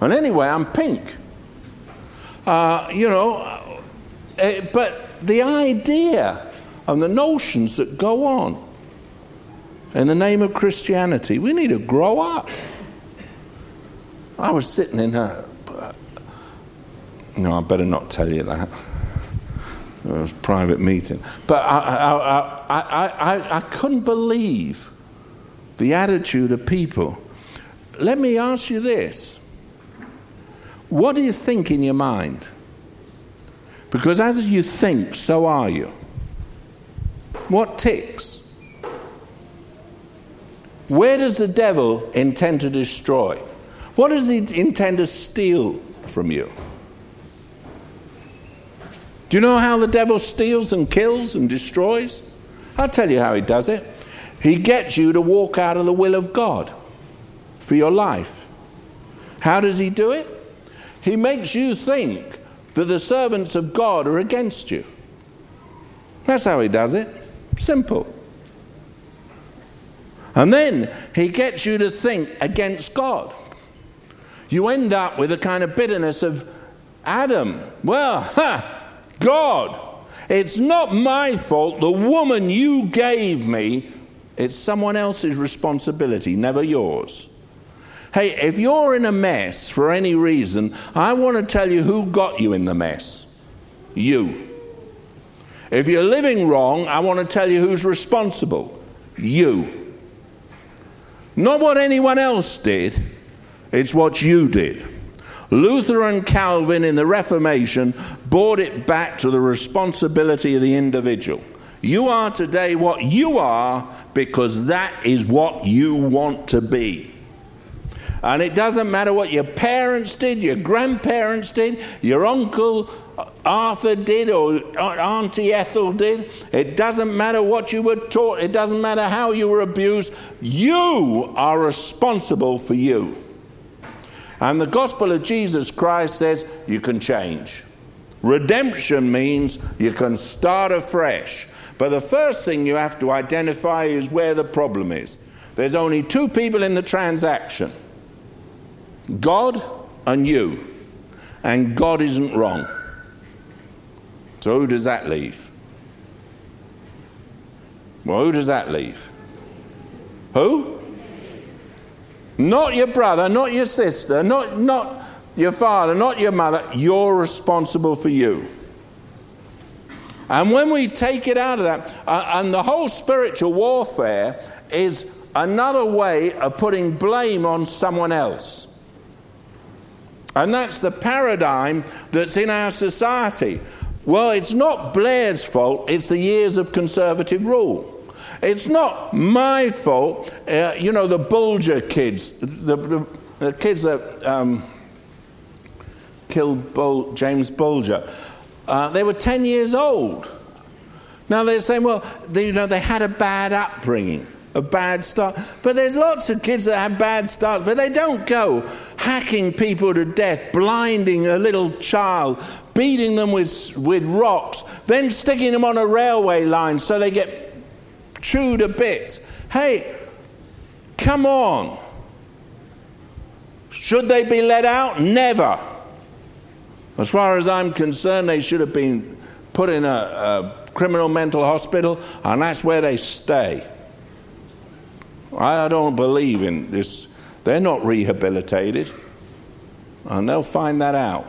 And anyway, I'm pink. Uh, you know, uh, but the idea and the notions that go on in the name of Christianity. We need to grow up. I was sitting in a. No, I better not tell you that. A private meeting. But I, I, I, I, I couldn't believe the attitude of people. Let me ask you this what do you think in your mind? Because as you think, so are you. What ticks? Where does the devil intend to destroy? What does he intend to steal from you? Do you know how the devil steals and kills and destroys? I'll tell you how he does it. He gets you to walk out of the will of God for your life. How does he do it? He makes you think that the servants of God are against you. That's how he does it. Simple. And then he gets you to think against God. You end up with a kind of bitterness of Adam. Well, ha, God, it's not my fault. The woman you gave me, it's someone else's responsibility, never yours. Hey, if you're in a mess for any reason, I want to tell you who got you in the mess. You. If you're living wrong, I want to tell you who's responsible. You. Not what anyone else did, it's what you did. Luther and Calvin in the Reformation brought it back to the responsibility of the individual. You are today what you are because that is what you want to be. And it doesn't matter what your parents did, your grandparents did, your uncle Arthur did or Auntie Ethel did. It doesn't matter what you were taught. It doesn't matter how you were abused. You are responsible for you. And the gospel of Jesus Christ says you can change. Redemption means you can start afresh. But the first thing you have to identify is where the problem is. There's only two people in the transaction God and you. And God isn't wrong. So who does that leave? Well, who does that leave? Who? Not your brother, not your sister, not, not your father, not your mother. You're responsible for you. And when we take it out of that, uh, and the whole spiritual warfare is another way of putting blame on someone else. And that's the paradigm that's in our society. Well, it's not Blair's fault, it's the years of conservative rule. It's not my fault, uh, you know, the Bulger kids, the, the, the kids that um, killed James Bulger. Uh, they were 10 years old. Now they're saying, well, they, you know, they had a bad upbringing a bad start. But there's lots of kids that have bad starts, but they don't go hacking people to death, blinding a little child, beating them with, with rocks, then sticking them on a railway line so they get chewed to bits. Hey, come on. Should they be let out? Never. As far as I'm concerned, they should have been put in a, a criminal mental hospital, and that's where they stay. I don't believe in this. They're not rehabilitated. And they'll find that out.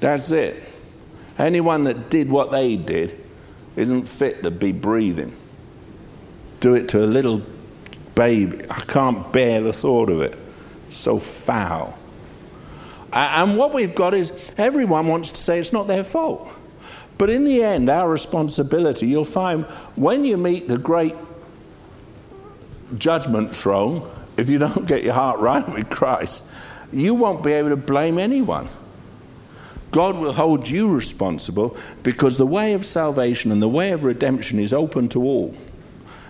That's it. Anyone that did what they did isn't fit to be breathing. Do it to a little baby. I can't bear the thought of it. It's so foul. And what we've got is everyone wants to say it's not their fault. But in the end, our responsibility, you'll find when you meet the great judgment throne, if you don't get your heart right with Christ, you won't be able to blame anyone. God will hold you responsible because the way of salvation and the way of redemption is open to all.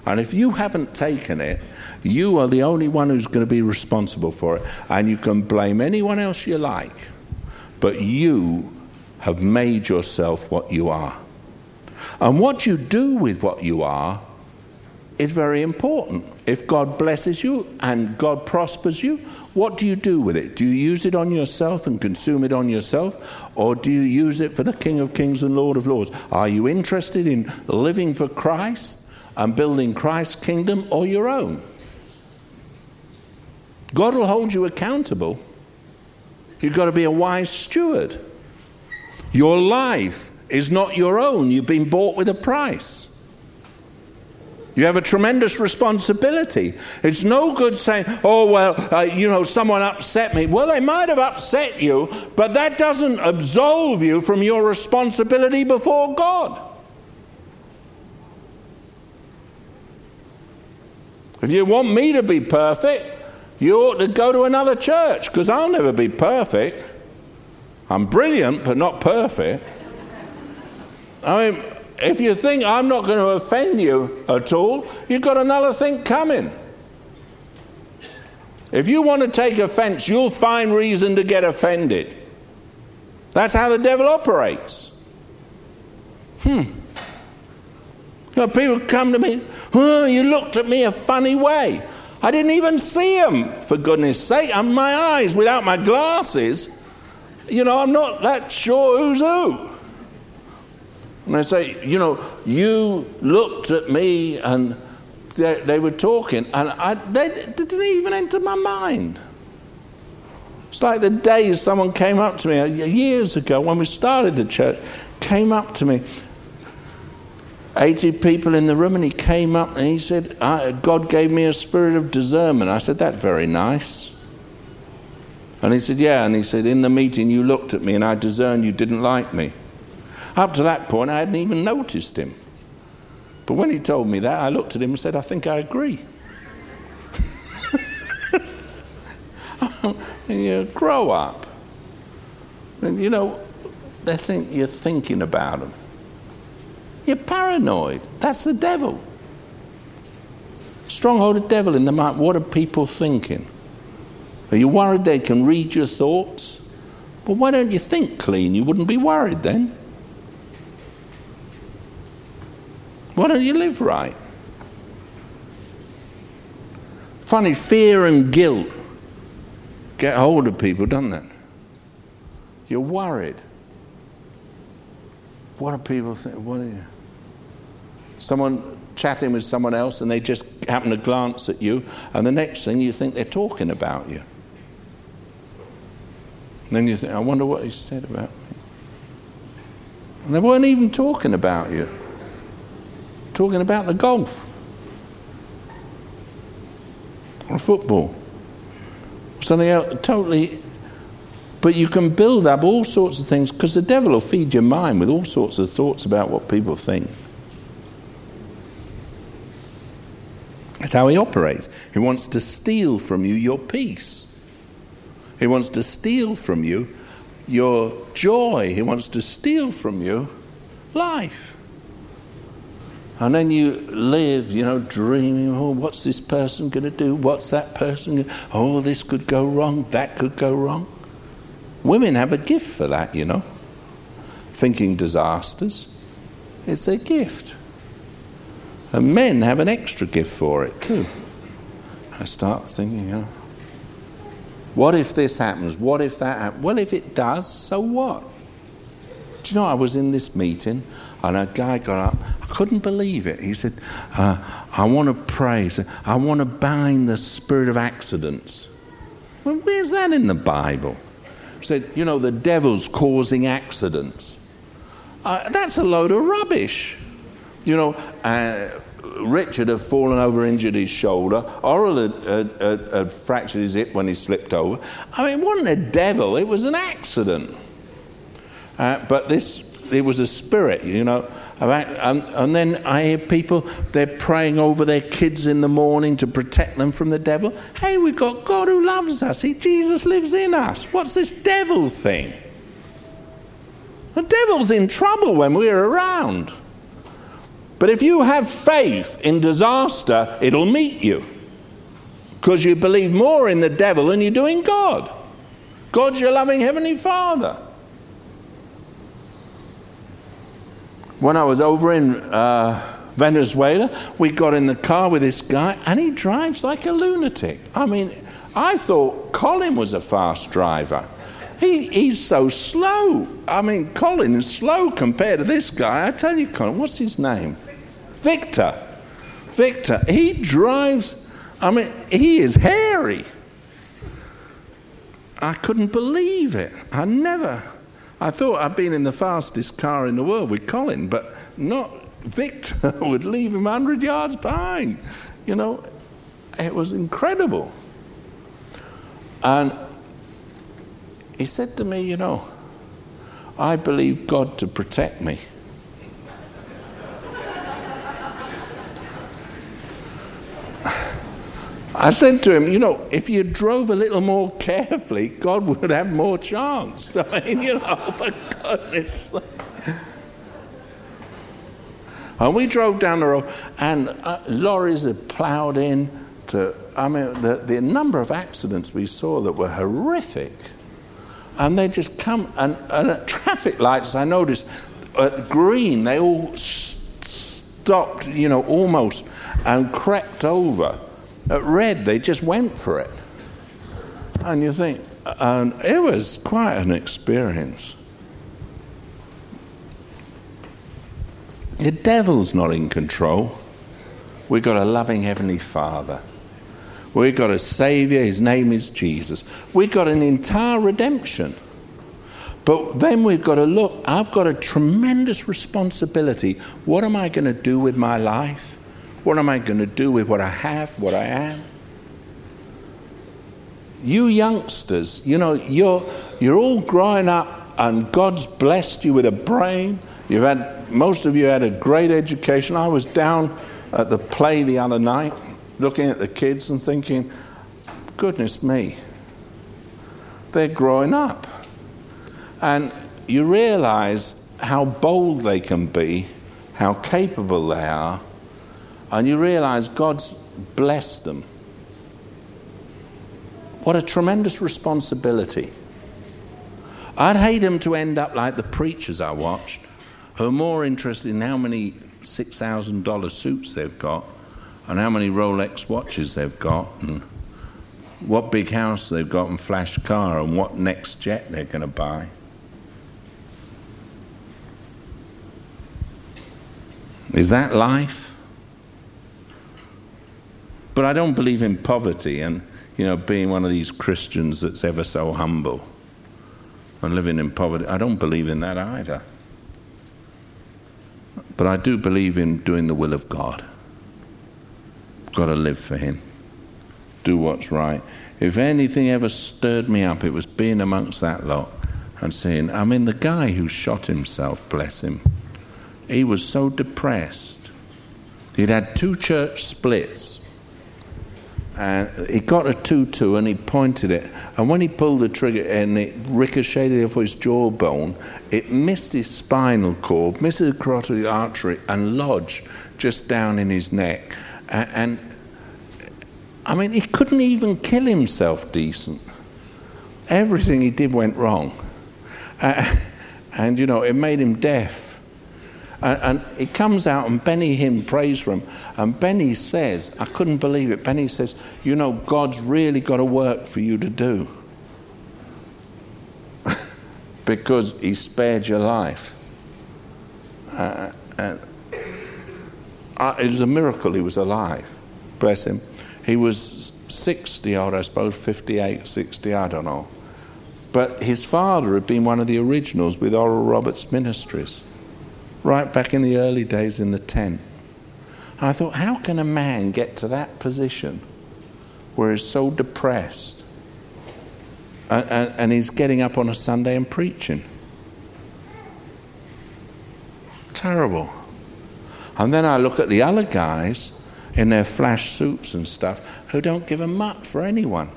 And if you haven't taken it, you are the only one who's going to be responsible for it. And you can blame anyone else you like. But you have made yourself what you are. And what you do with what you are is very important. If God blesses you and God prospers you, what do you do with it? Do you use it on yourself and consume it on yourself? Or do you use it for the King of Kings and Lord of Lords? Are you interested in living for Christ and building Christ's kingdom or your own? God will hold you accountable. You've got to be a wise steward. Your life is not your own. You've been bought with a price. You have a tremendous responsibility. It's no good saying, oh, well, uh, you know, someone upset me. Well, they might have upset you, but that doesn't absolve you from your responsibility before God. If you want me to be perfect, you ought to go to another church because I'll never be perfect. I'm brilliant, but not perfect. I mean, if you think I'm not going to offend you at all, you've got another thing coming. If you want to take offense, you'll find reason to get offended. That's how the devil operates. Hmm. You know, people come to me, oh, you looked at me a funny way. I didn't even see him, for goodness sake. I'm my eyes without my glasses. You know, I'm not that sure who's who. And I say, you know, you looked at me and they, they were talking, and I, they, they didn't even enter my mind. It's like the days someone came up to me uh, years ago when we started the church, came up to me 80 people in the room, and he came up and he said, God gave me a spirit of discernment. I said, That's very nice. And he said, Yeah. And he said, In the meeting, you looked at me and I discerned you didn't like me. Up to that point, I hadn't even noticed him. But when he told me that, I looked at him and said, I think I agree. and you grow up. And you know, they think you're thinking about them. You're paranoid. That's the devil. Stronghold of devil in the mind. What are people thinking? Are you worried they can read your thoughts? Well, why don't you think clean? You wouldn't be worried then. Why don't you live right? Funny, fear and guilt get hold of people, doesn't it? You're worried. What do people think? What are you? Someone chatting with someone else and they just happen to glance at you, and the next thing you think they're talking about you. And then you think, I wonder what he said about me. And they weren't even talking about you, talking about the golf or football. Something else totally but you can build up all sorts of things because the devil will feed your mind with all sorts of thoughts about what people think. That's how he operates. He wants to steal from you your peace. He wants to steal from you your joy. He wants to steal from you life. And then you live, you know, dreaming, oh, what's this person going to do? What's that person? Gonna... Oh, this could go wrong. That could go wrong. Women have a gift for that, you know. Thinking disasters is their gift. And men have an extra gift for it too. I start thinking, you know, what if this happens? What if that happens? Well, if it does, so what? Do you know, I was in this meeting and a guy got up. I couldn't believe it. He said, uh, I want to pray. I want to bind the spirit of accidents. Well, where's that in the Bible? He said, you know, the devil's causing accidents. Uh, that's a load of rubbish. You know, uh, Richard had fallen over, injured his shoulder. Oral had, had, had, had, fractured his hip when he slipped over. I mean, it wasn't a devil, it was an accident. Uh, but this, it was a spirit, you know. And, and then I hear people, they're praying over their kids in the morning to protect them from the devil. Hey, we've got God who loves us. He, Jesus lives in us. What's this devil thing? The devil's in trouble when we're around. But if you have faith in disaster, it'll meet you. Because you believe more in the devil than you do in God. God's your loving Heavenly Father. When I was over in uh, Venezuela. We got in the car with this guy, and he drives like a lunatic. I mean, I thought Colin was a fast driver. He, he's so slow. I mean, Colin is slow compared to this guy. I tell you, Colin, what's his name? Victor. Victor. He drives, I mean, he is hairy. I couldn't believe it. I never, I thought I'd been in the fastest car in the world with Colin, but not Victor would leave him 100 yards behind. You know, it was incredible. And he said to me, You know, I believe God to protect me. I said to him, you know, if you drove a little more carefully, God would have more chance. I mean, you know, for goodness sake. And we drove down the road, and uh, lorries had ploughed in. To, I mean, the, the number of accidents we saw that were horrific. And they just come, and, and at traffic lights, I noticed at green, they all stopped, you know, almost, and crept over. At red, they just went for it. And you think, and it was quite an experience. The devil's not in control. We've got a loving Heavenly Father. We've got a Savior, His name is Jesus. We've got an entire redemption. But then we've got to look, I've got a tremendous responsibility. What am I going to do with my life? What am I going to do with what I have, what I am? You youngsters, you know, you're, you're all growing up and God's blessed you with a brain. You've had most of you had a great education. I was down at the play the other night looking at the kids and thinking, goodness me, they're growing up. And you realize how bold they can be, how capable they are, and you realize God's blessed them. What a tremendous responsibility. I'd hate them to end up like the preachers I watched who are more interested in how many $6,000 suits they've got and how many Rolex watches they've got and what big house they've got and flash car and what next jet they're going to buy. Is that life? But I don't believe in poverty and, you know, being one of these Christians that's ever so humble and living in poverty. I don't believe in that either. But I do believe in doing the will of God. Got to live for Him. Do what's right. If anything ever stirred me up, it was being amongst that lot and seeing. I mean, the guy who shot himself, bless him, he was so depressed. He'd had two church splits and he got a 2 2 and he pointed it. And when he pulled the trigger and it ricocheted off his jawbone, it missed his spinal cord, missed the carotid artery, and lodged just down in his neck. And, and I mean, he couldn't even kill himself decent. Everything he did went wrong. Uh, and, you know, it made him deaf. And, and it comes out, and Benny Hinn prays for him. And Benny says, I couldn't believe it. Benny says, You know, God's really got a work for you to do because He spared your life. Uh, and uh, it was a miracle he was alive. Bless him. He was 60 odd, I suppose, 58, 60, I don't know. But his father had been one of the originals with Oral Roberts Ministries right back in the early days in the tent. I thought, how can a man get to that position where he's so depressed and, and, and he's getting up on a Sunday and preaching? Terrible. And then I look at the other guys in their flash suits and stuff who don't give a muck for anyone.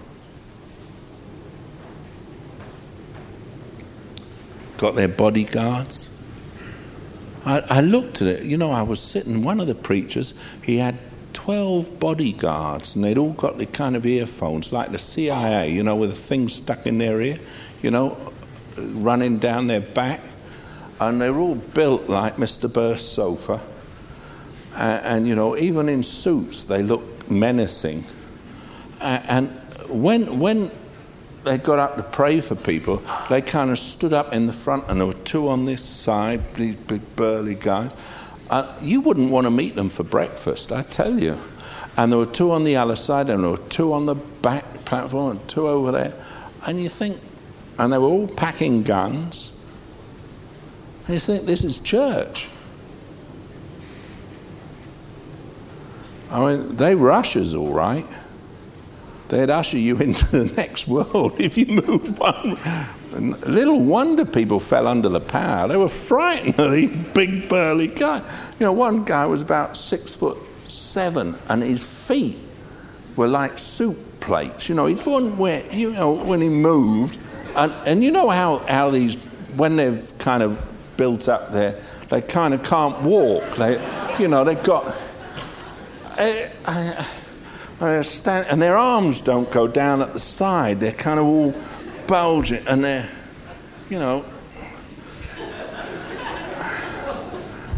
Got their bodyguards. I, I looked at it, you know, I was sitting, one of the preachers, he had 12 bodyguards, and they'd all got the kind of earphones, like the CIA, you know, with a thing stuck in their ear, you know, running down their back. And they were all built like Mr. Burst's sofa. Uh, and, you know, even in suits, they look menacing. And when, when they got up to pray for people, they kind of stood up in the front, and there were two on this side, these big burly guys. Uh, you wouldn't want to meet them for breakfast, I tell you. And there were two on the other side, and there were two on the back platform, and two over there. And you think, and they were all packing guns. And you think, this is church. I mean, they rush us all right. They'd usher you into the next world if you moved one. And little wonder people fell under the power. They were frightened of these big burly guys. You know, one guy was about six foot seven, and his feet were like soup plates. You know, he wouldn't wear. You know, when he moved, and and you know how how these when they've kind of built up there, they kind of can't walk. They, you know, they've got. Uh, I, I stand, and their arms don't go down at the side. They're kind of all bulging, and they're, you know,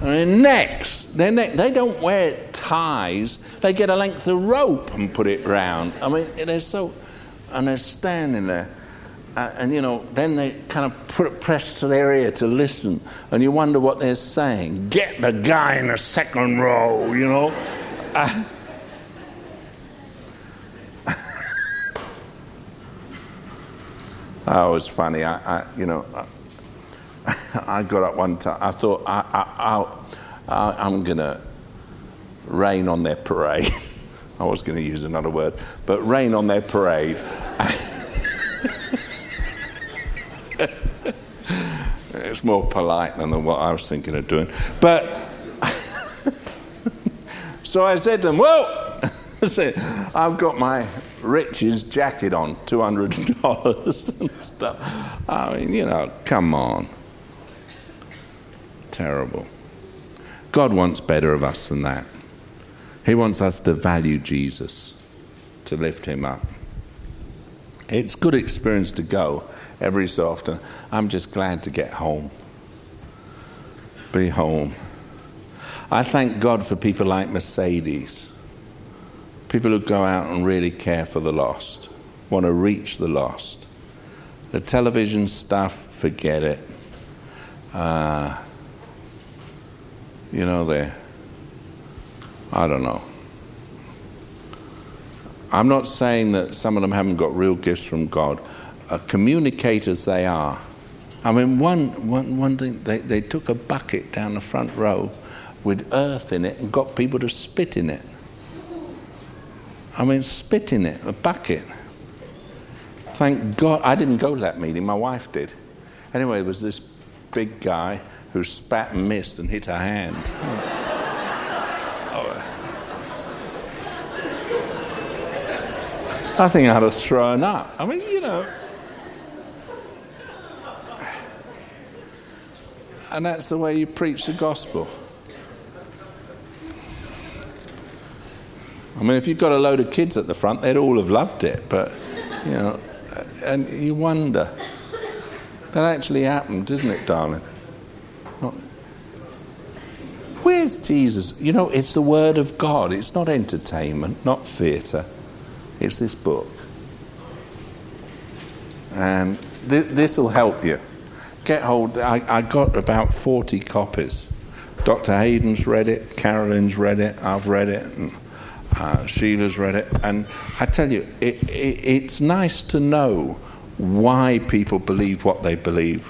and their necks. Their neck. They don't wear ties. They get a length of rope and put it round. I mean, they're so, and they're standing there. Uh, and you know, then they kind of put press to their ear to listen, and you wonder what they're saying. Get the guy in the second row, you know. Uh, oh, it was funny. I, I you know, I, I, got up one time. I thought I, I, am going to rain on their parade. I was going to use another word, but rain on their parade. it's more polite than what I was thinking of doing. But so I said to them, "Well, I've got my riches jacket on, two hundred dollars and stuff." I mean, you know, come on, terrible. God wants better of us than that. He wants us to value Jesus, to lift him up. It's good experience to go every so often. I'm just glad to get home. Be home. I thank God for people like Mercedes. People who go out and really care for the lost, want to reach the lost. The television stuff, forget it. Uh, you know, they're I don't know. I'm not saying that some of them haven't got real gifts from God. Uh, communicators they are. I mean, one, one, one thing, they, they took a bucket down the front row with earth in it and got people to spit in it. I mean, spit in it, a bucket. Thank God. I didn't go to that meeting, my wife did. Anyway, there was this big guy who spat and missed and hit her hand. Oh. I think I'd have thrown up. I mean, you know. And that's the way you preach the gospel. I mean, if you've got a load of kids at the front, they'd all have loved it. But, you know, and you wonder. That actually happened, didn't it, darling? Where's Jesus? You know, it's the Word of God. It's not entertainment, not theatre. It's this book. And th- this will help you. Get hold. I, I got about 40 copies. Dr. Hayden's read it, Carolyn's read it, I've read it, and uh, Sheila's read it. And I tell you, it, it, it's nice to know why people believe what they believe,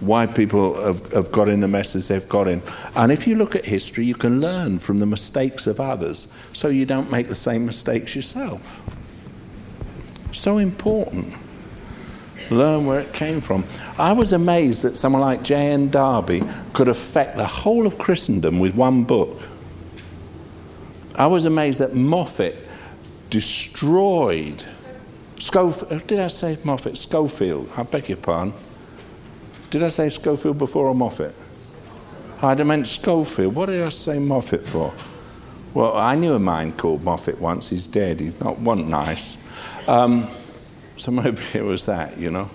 why people have, have got in the messes they've got in. And if you look at history, you can learn from the mistakes of others so you don't make the same mistakes yourself. So important. Learn where it came from. I was amazed that someone like J.N. Darby could affect the whole of Christendom with one book. I was amazed that Moffat destroyed Scofield. Did I say Moffat? Scofield. I beg your pardon. Did I say Scofield before or Moffat? I'd meant Scofield. What did I say Moffat for? Well, I knew a man called Moffat once. He's dead. He's not one nice. Um, so maybe it was that, you know.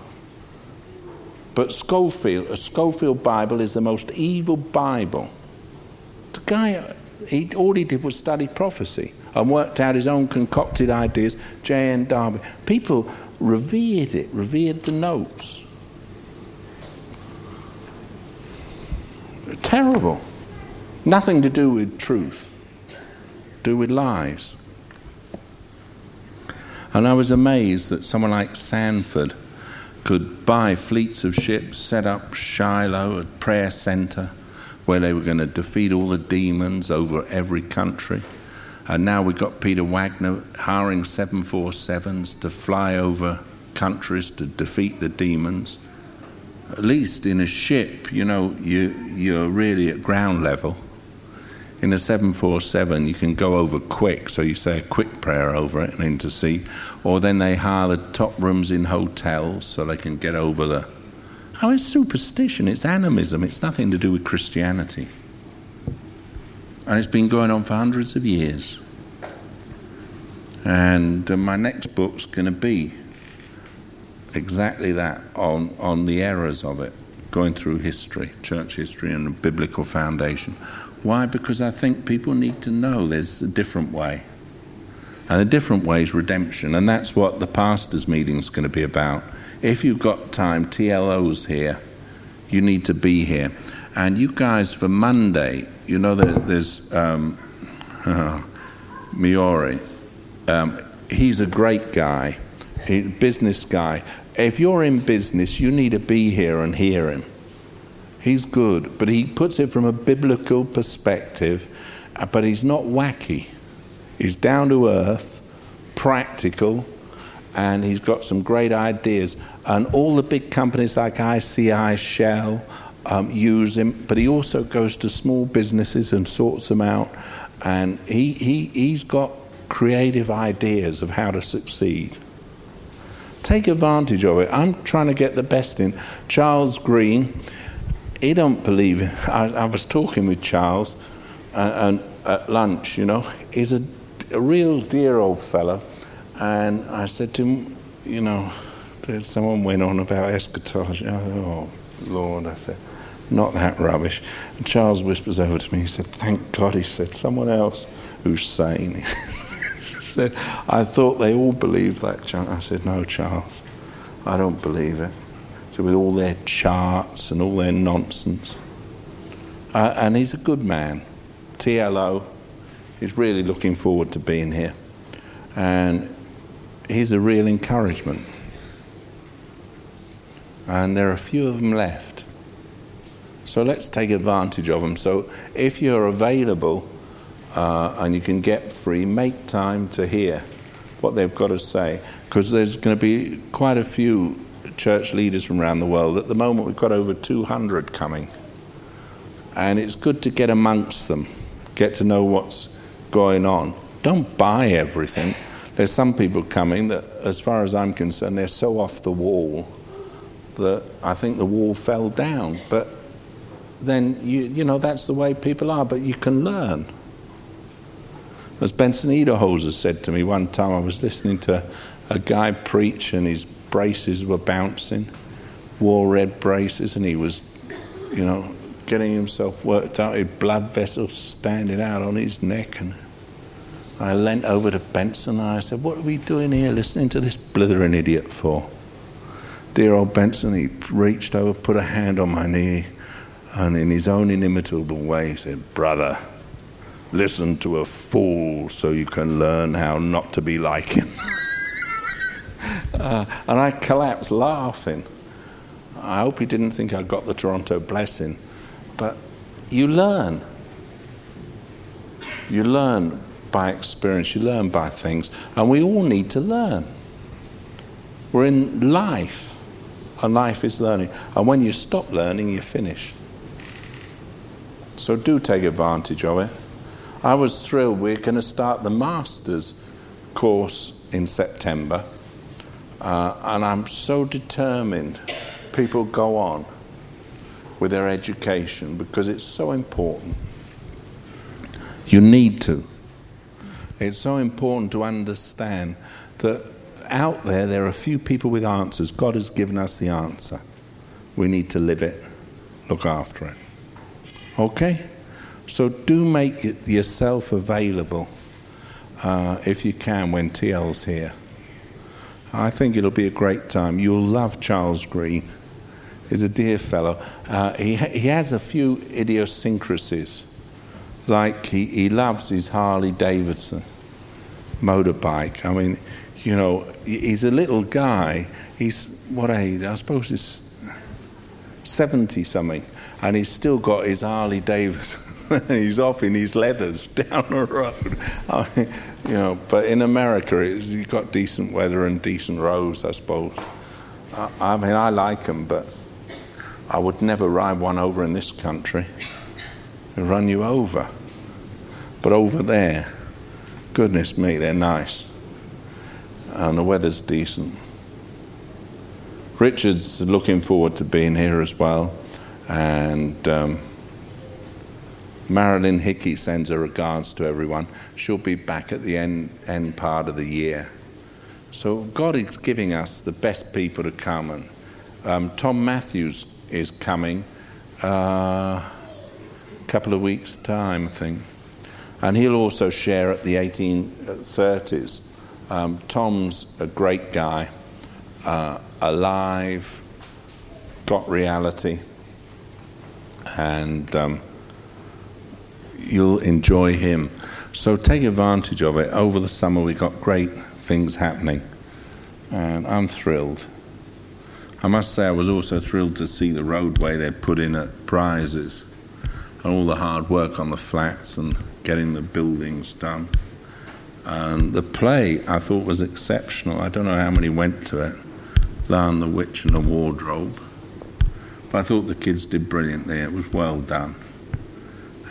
But Scofield, a Scofield Bible is the most evil Bible. The guy, He, all he did was study prophecy and worked out his own concocted ideas. J.N. Darby. People revered it, revered the notes. Terrible. Nothing to do with truth, do with lies. And I was amazed that someone like Sandford could buy fleets of ships, set up Shiloh, a prayer center, where they were going to defeat all the demons over every country. And now we've got Peter Wagner hiring 747s to fly over countries to defeat the demons. At least in a ship, you know, you, you're really at ground level. In a 747, you can go over quick, so you say a quick prayer over it and into sea. Or then they hire the top rooms in hotels so they can get over the. Oh, it's superstition, it's animism, it's nothing to do with Christianity. And it's been going on for hundreds of years. And uh, my next book's going to be exactly that on, on the errors of it, going through history, church history, and biblical foundation. Why? Because I think people need to know there's a different way. And a different way is redemption. And that's what the pastors' meeting is going to be about. If you've got time, TLO's here. You need to be here. And you guys, for Monday, you know that there's um, Miori. Um, he's a great guy, he, business guy. If you're in business, you need to be here and hear him. He's good, but he puts it from a biblical perspective, uh, but he's not wacky. He's down to earth, practical, and he's got some great ideas. And all the big companies like ICI, Shell, um, use him, but he also goes to small businesses and sorts them out. And he, he, he's got creative ideas of how to succeed. Take advantage of it. I'm trying to get the best in. Charles Green, he don't believe it. I, I was talking with Charles uh, and at lunch, you know. He's a, a real dear old fellow. And I said to him, you know, someone went on about eschatology. Oh, Lord, I said, not that rubbish. And Charles whispers over to me, he said, thank God, he said, someone else who's sane. he said, I thought they all believed that. I said, no, Charles, I don't believe it So with all their charts and all their nonsense. Uh, and he's a good man. TLO is really looking forward to being here. And he's a real encouragement. And there are a few of them left. So let's take advantage of them. So if you're available uh, and you can get free, make time to hear what they've got to say. Because there's going to be quite a few church leaders from around the world. At the moment, we've got over 200 coming. And it's good to get amongst them, get to know what's going on. Don't buy everything. There's some people coming that, as far as I'm concerned, they're so off the wall that I think the wall fell down. But then, you, you know, that's the way people are, but you can learn. As Benson Idahosa said to me one time, I was listening to a guy preach and his braces were bouncing, wore red braces, and he was, you know, getting himself worked out. His blood vessels standing out on his neck. And I leant over to Benson and I said, What are we doing here listening to this blithering idiot for? Dear old Benson, he reached over, put a hand on my knee, and in his own inimitable way, he said, Brother, listen to a fool so you can learn how not to be like him. Uh, and I collapsed laughing. I hope he didn't think I got the Toronto blessing. But you learn. You learn by experience, you learn by things. And we all need to learn. We're in life, and life is learning. And when you stop learning, you're finished. So do take advantage of it. I was thrilled we're going to start the master's course in September. Uh, and I'm so determined people go on with their education because it's so important. You need to. It's so important to understand that out there, there are a few people with answers. God has given us the answer. We need to live it, look after it. Okay? So do make yourself available uh, if you can when TL's here. I think it'll be a great time. You'll love Charles Green. He's a dear fellow. Uh, he, he has a few idiosyncrasies, like he, he loves his Harley Davidson motorbike. I mean, you know, he's a little guy. He's, what age? I suppose he's 70 something, and he's still got his Harley Davidson. he's off in his leathers down the road. I mean, you know, but in America, you've got decent weather and decent roads, I suppose. I, I mean, I like them, but I would never ride one over in this country. Run you over. But over there, goodness me, they're nice. And the weather's decent. Richard's looking forward to being here as well. And um, Marilyn Hickey sends her regards to everyone. She'll be back at the end, end part of the year. So God is giving us the best people to come. And um, Tom Matthews is coming uh, couple of weeks' time, I think. And he'll also share at the 1830s. Um, Tom's a great guy, uh, alive, got reality, and um, you'll enjoy him. So take advantage of it. Over the summer, we've got great things happening, and I'm thrilled. I must say, I was also thrilled to see the roadway they'd put in at Prizes and all the hard work on the flats and getting the buildings done. And the play I thought was exceptional. I don't know how many went to it. Lion, the Witch, and the Wardrobe. But I thought the kids did brilliantly. It was well done.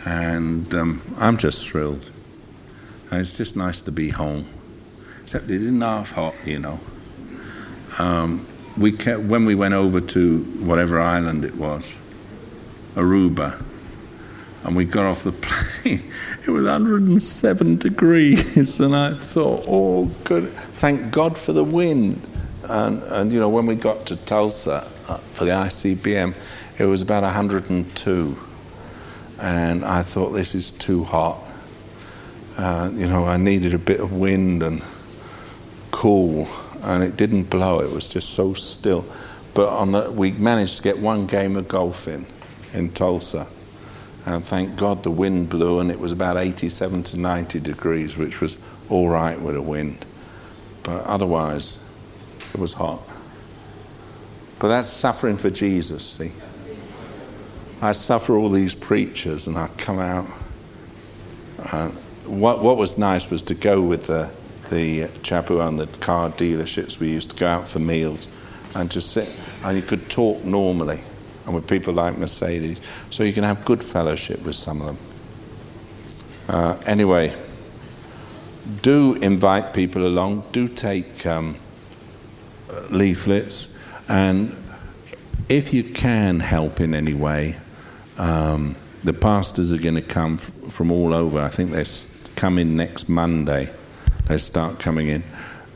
And um, I'm just thrilled. And it's just nice to be home. Except it isn't half hot, you know. Um, we kept, when we went over to whatever island it was, Aruba, and we got off the plane, it was 107 degrees, and I thought, oh, good, thank God for the wind. And, and you know, when we got to Tulsa uh, for the ICBM, it was about 102 and I thought this is too hot. Uh, you know, I needed a bit of wind and cool, and it didn't blow. It was just so still. But on the, we managed to get one game of golf in in Tulsa, and thank God the wind blew, and it was about 87 to 90 degrees, which was all right with a wind. But otherwise, it was hot. But that's suffering for Jesus, see. I suffer all these preachers and I come out. Uh, what, what was nice was to go with the, the chap who owned the car dealerships. We used to go out for meals and just sit, and you could talk normally, and with people like Mercedes. So you can have good fellowship with some of them. Uh, anyway, do invite people along, do take um, leaflets, and if you can help in any way, um, the pastors are going to come f- from all over. I think they're coming next Monday. They start coming in.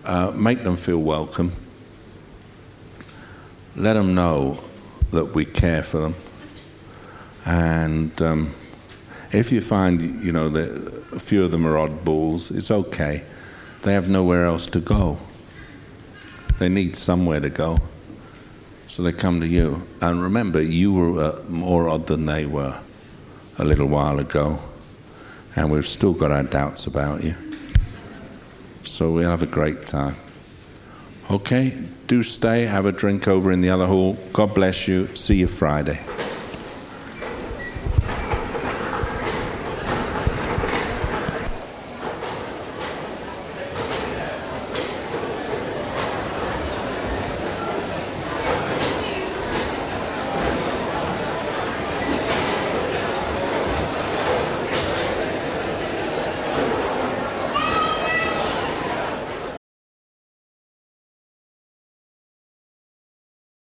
Uh, make them feel welcome. Let them know that we care for them. And um, if you find, you know, that a few of them are oddballs, it's okay. They have nowhere else to go. They need somewhere to go. So they come to you. And remember, you were uh, more odd than they were a little while ago. And we've still got our doubts about you. So we'll have a great time. Okay, do stay, have a drink over in the other hall. God bless you. See you Friday.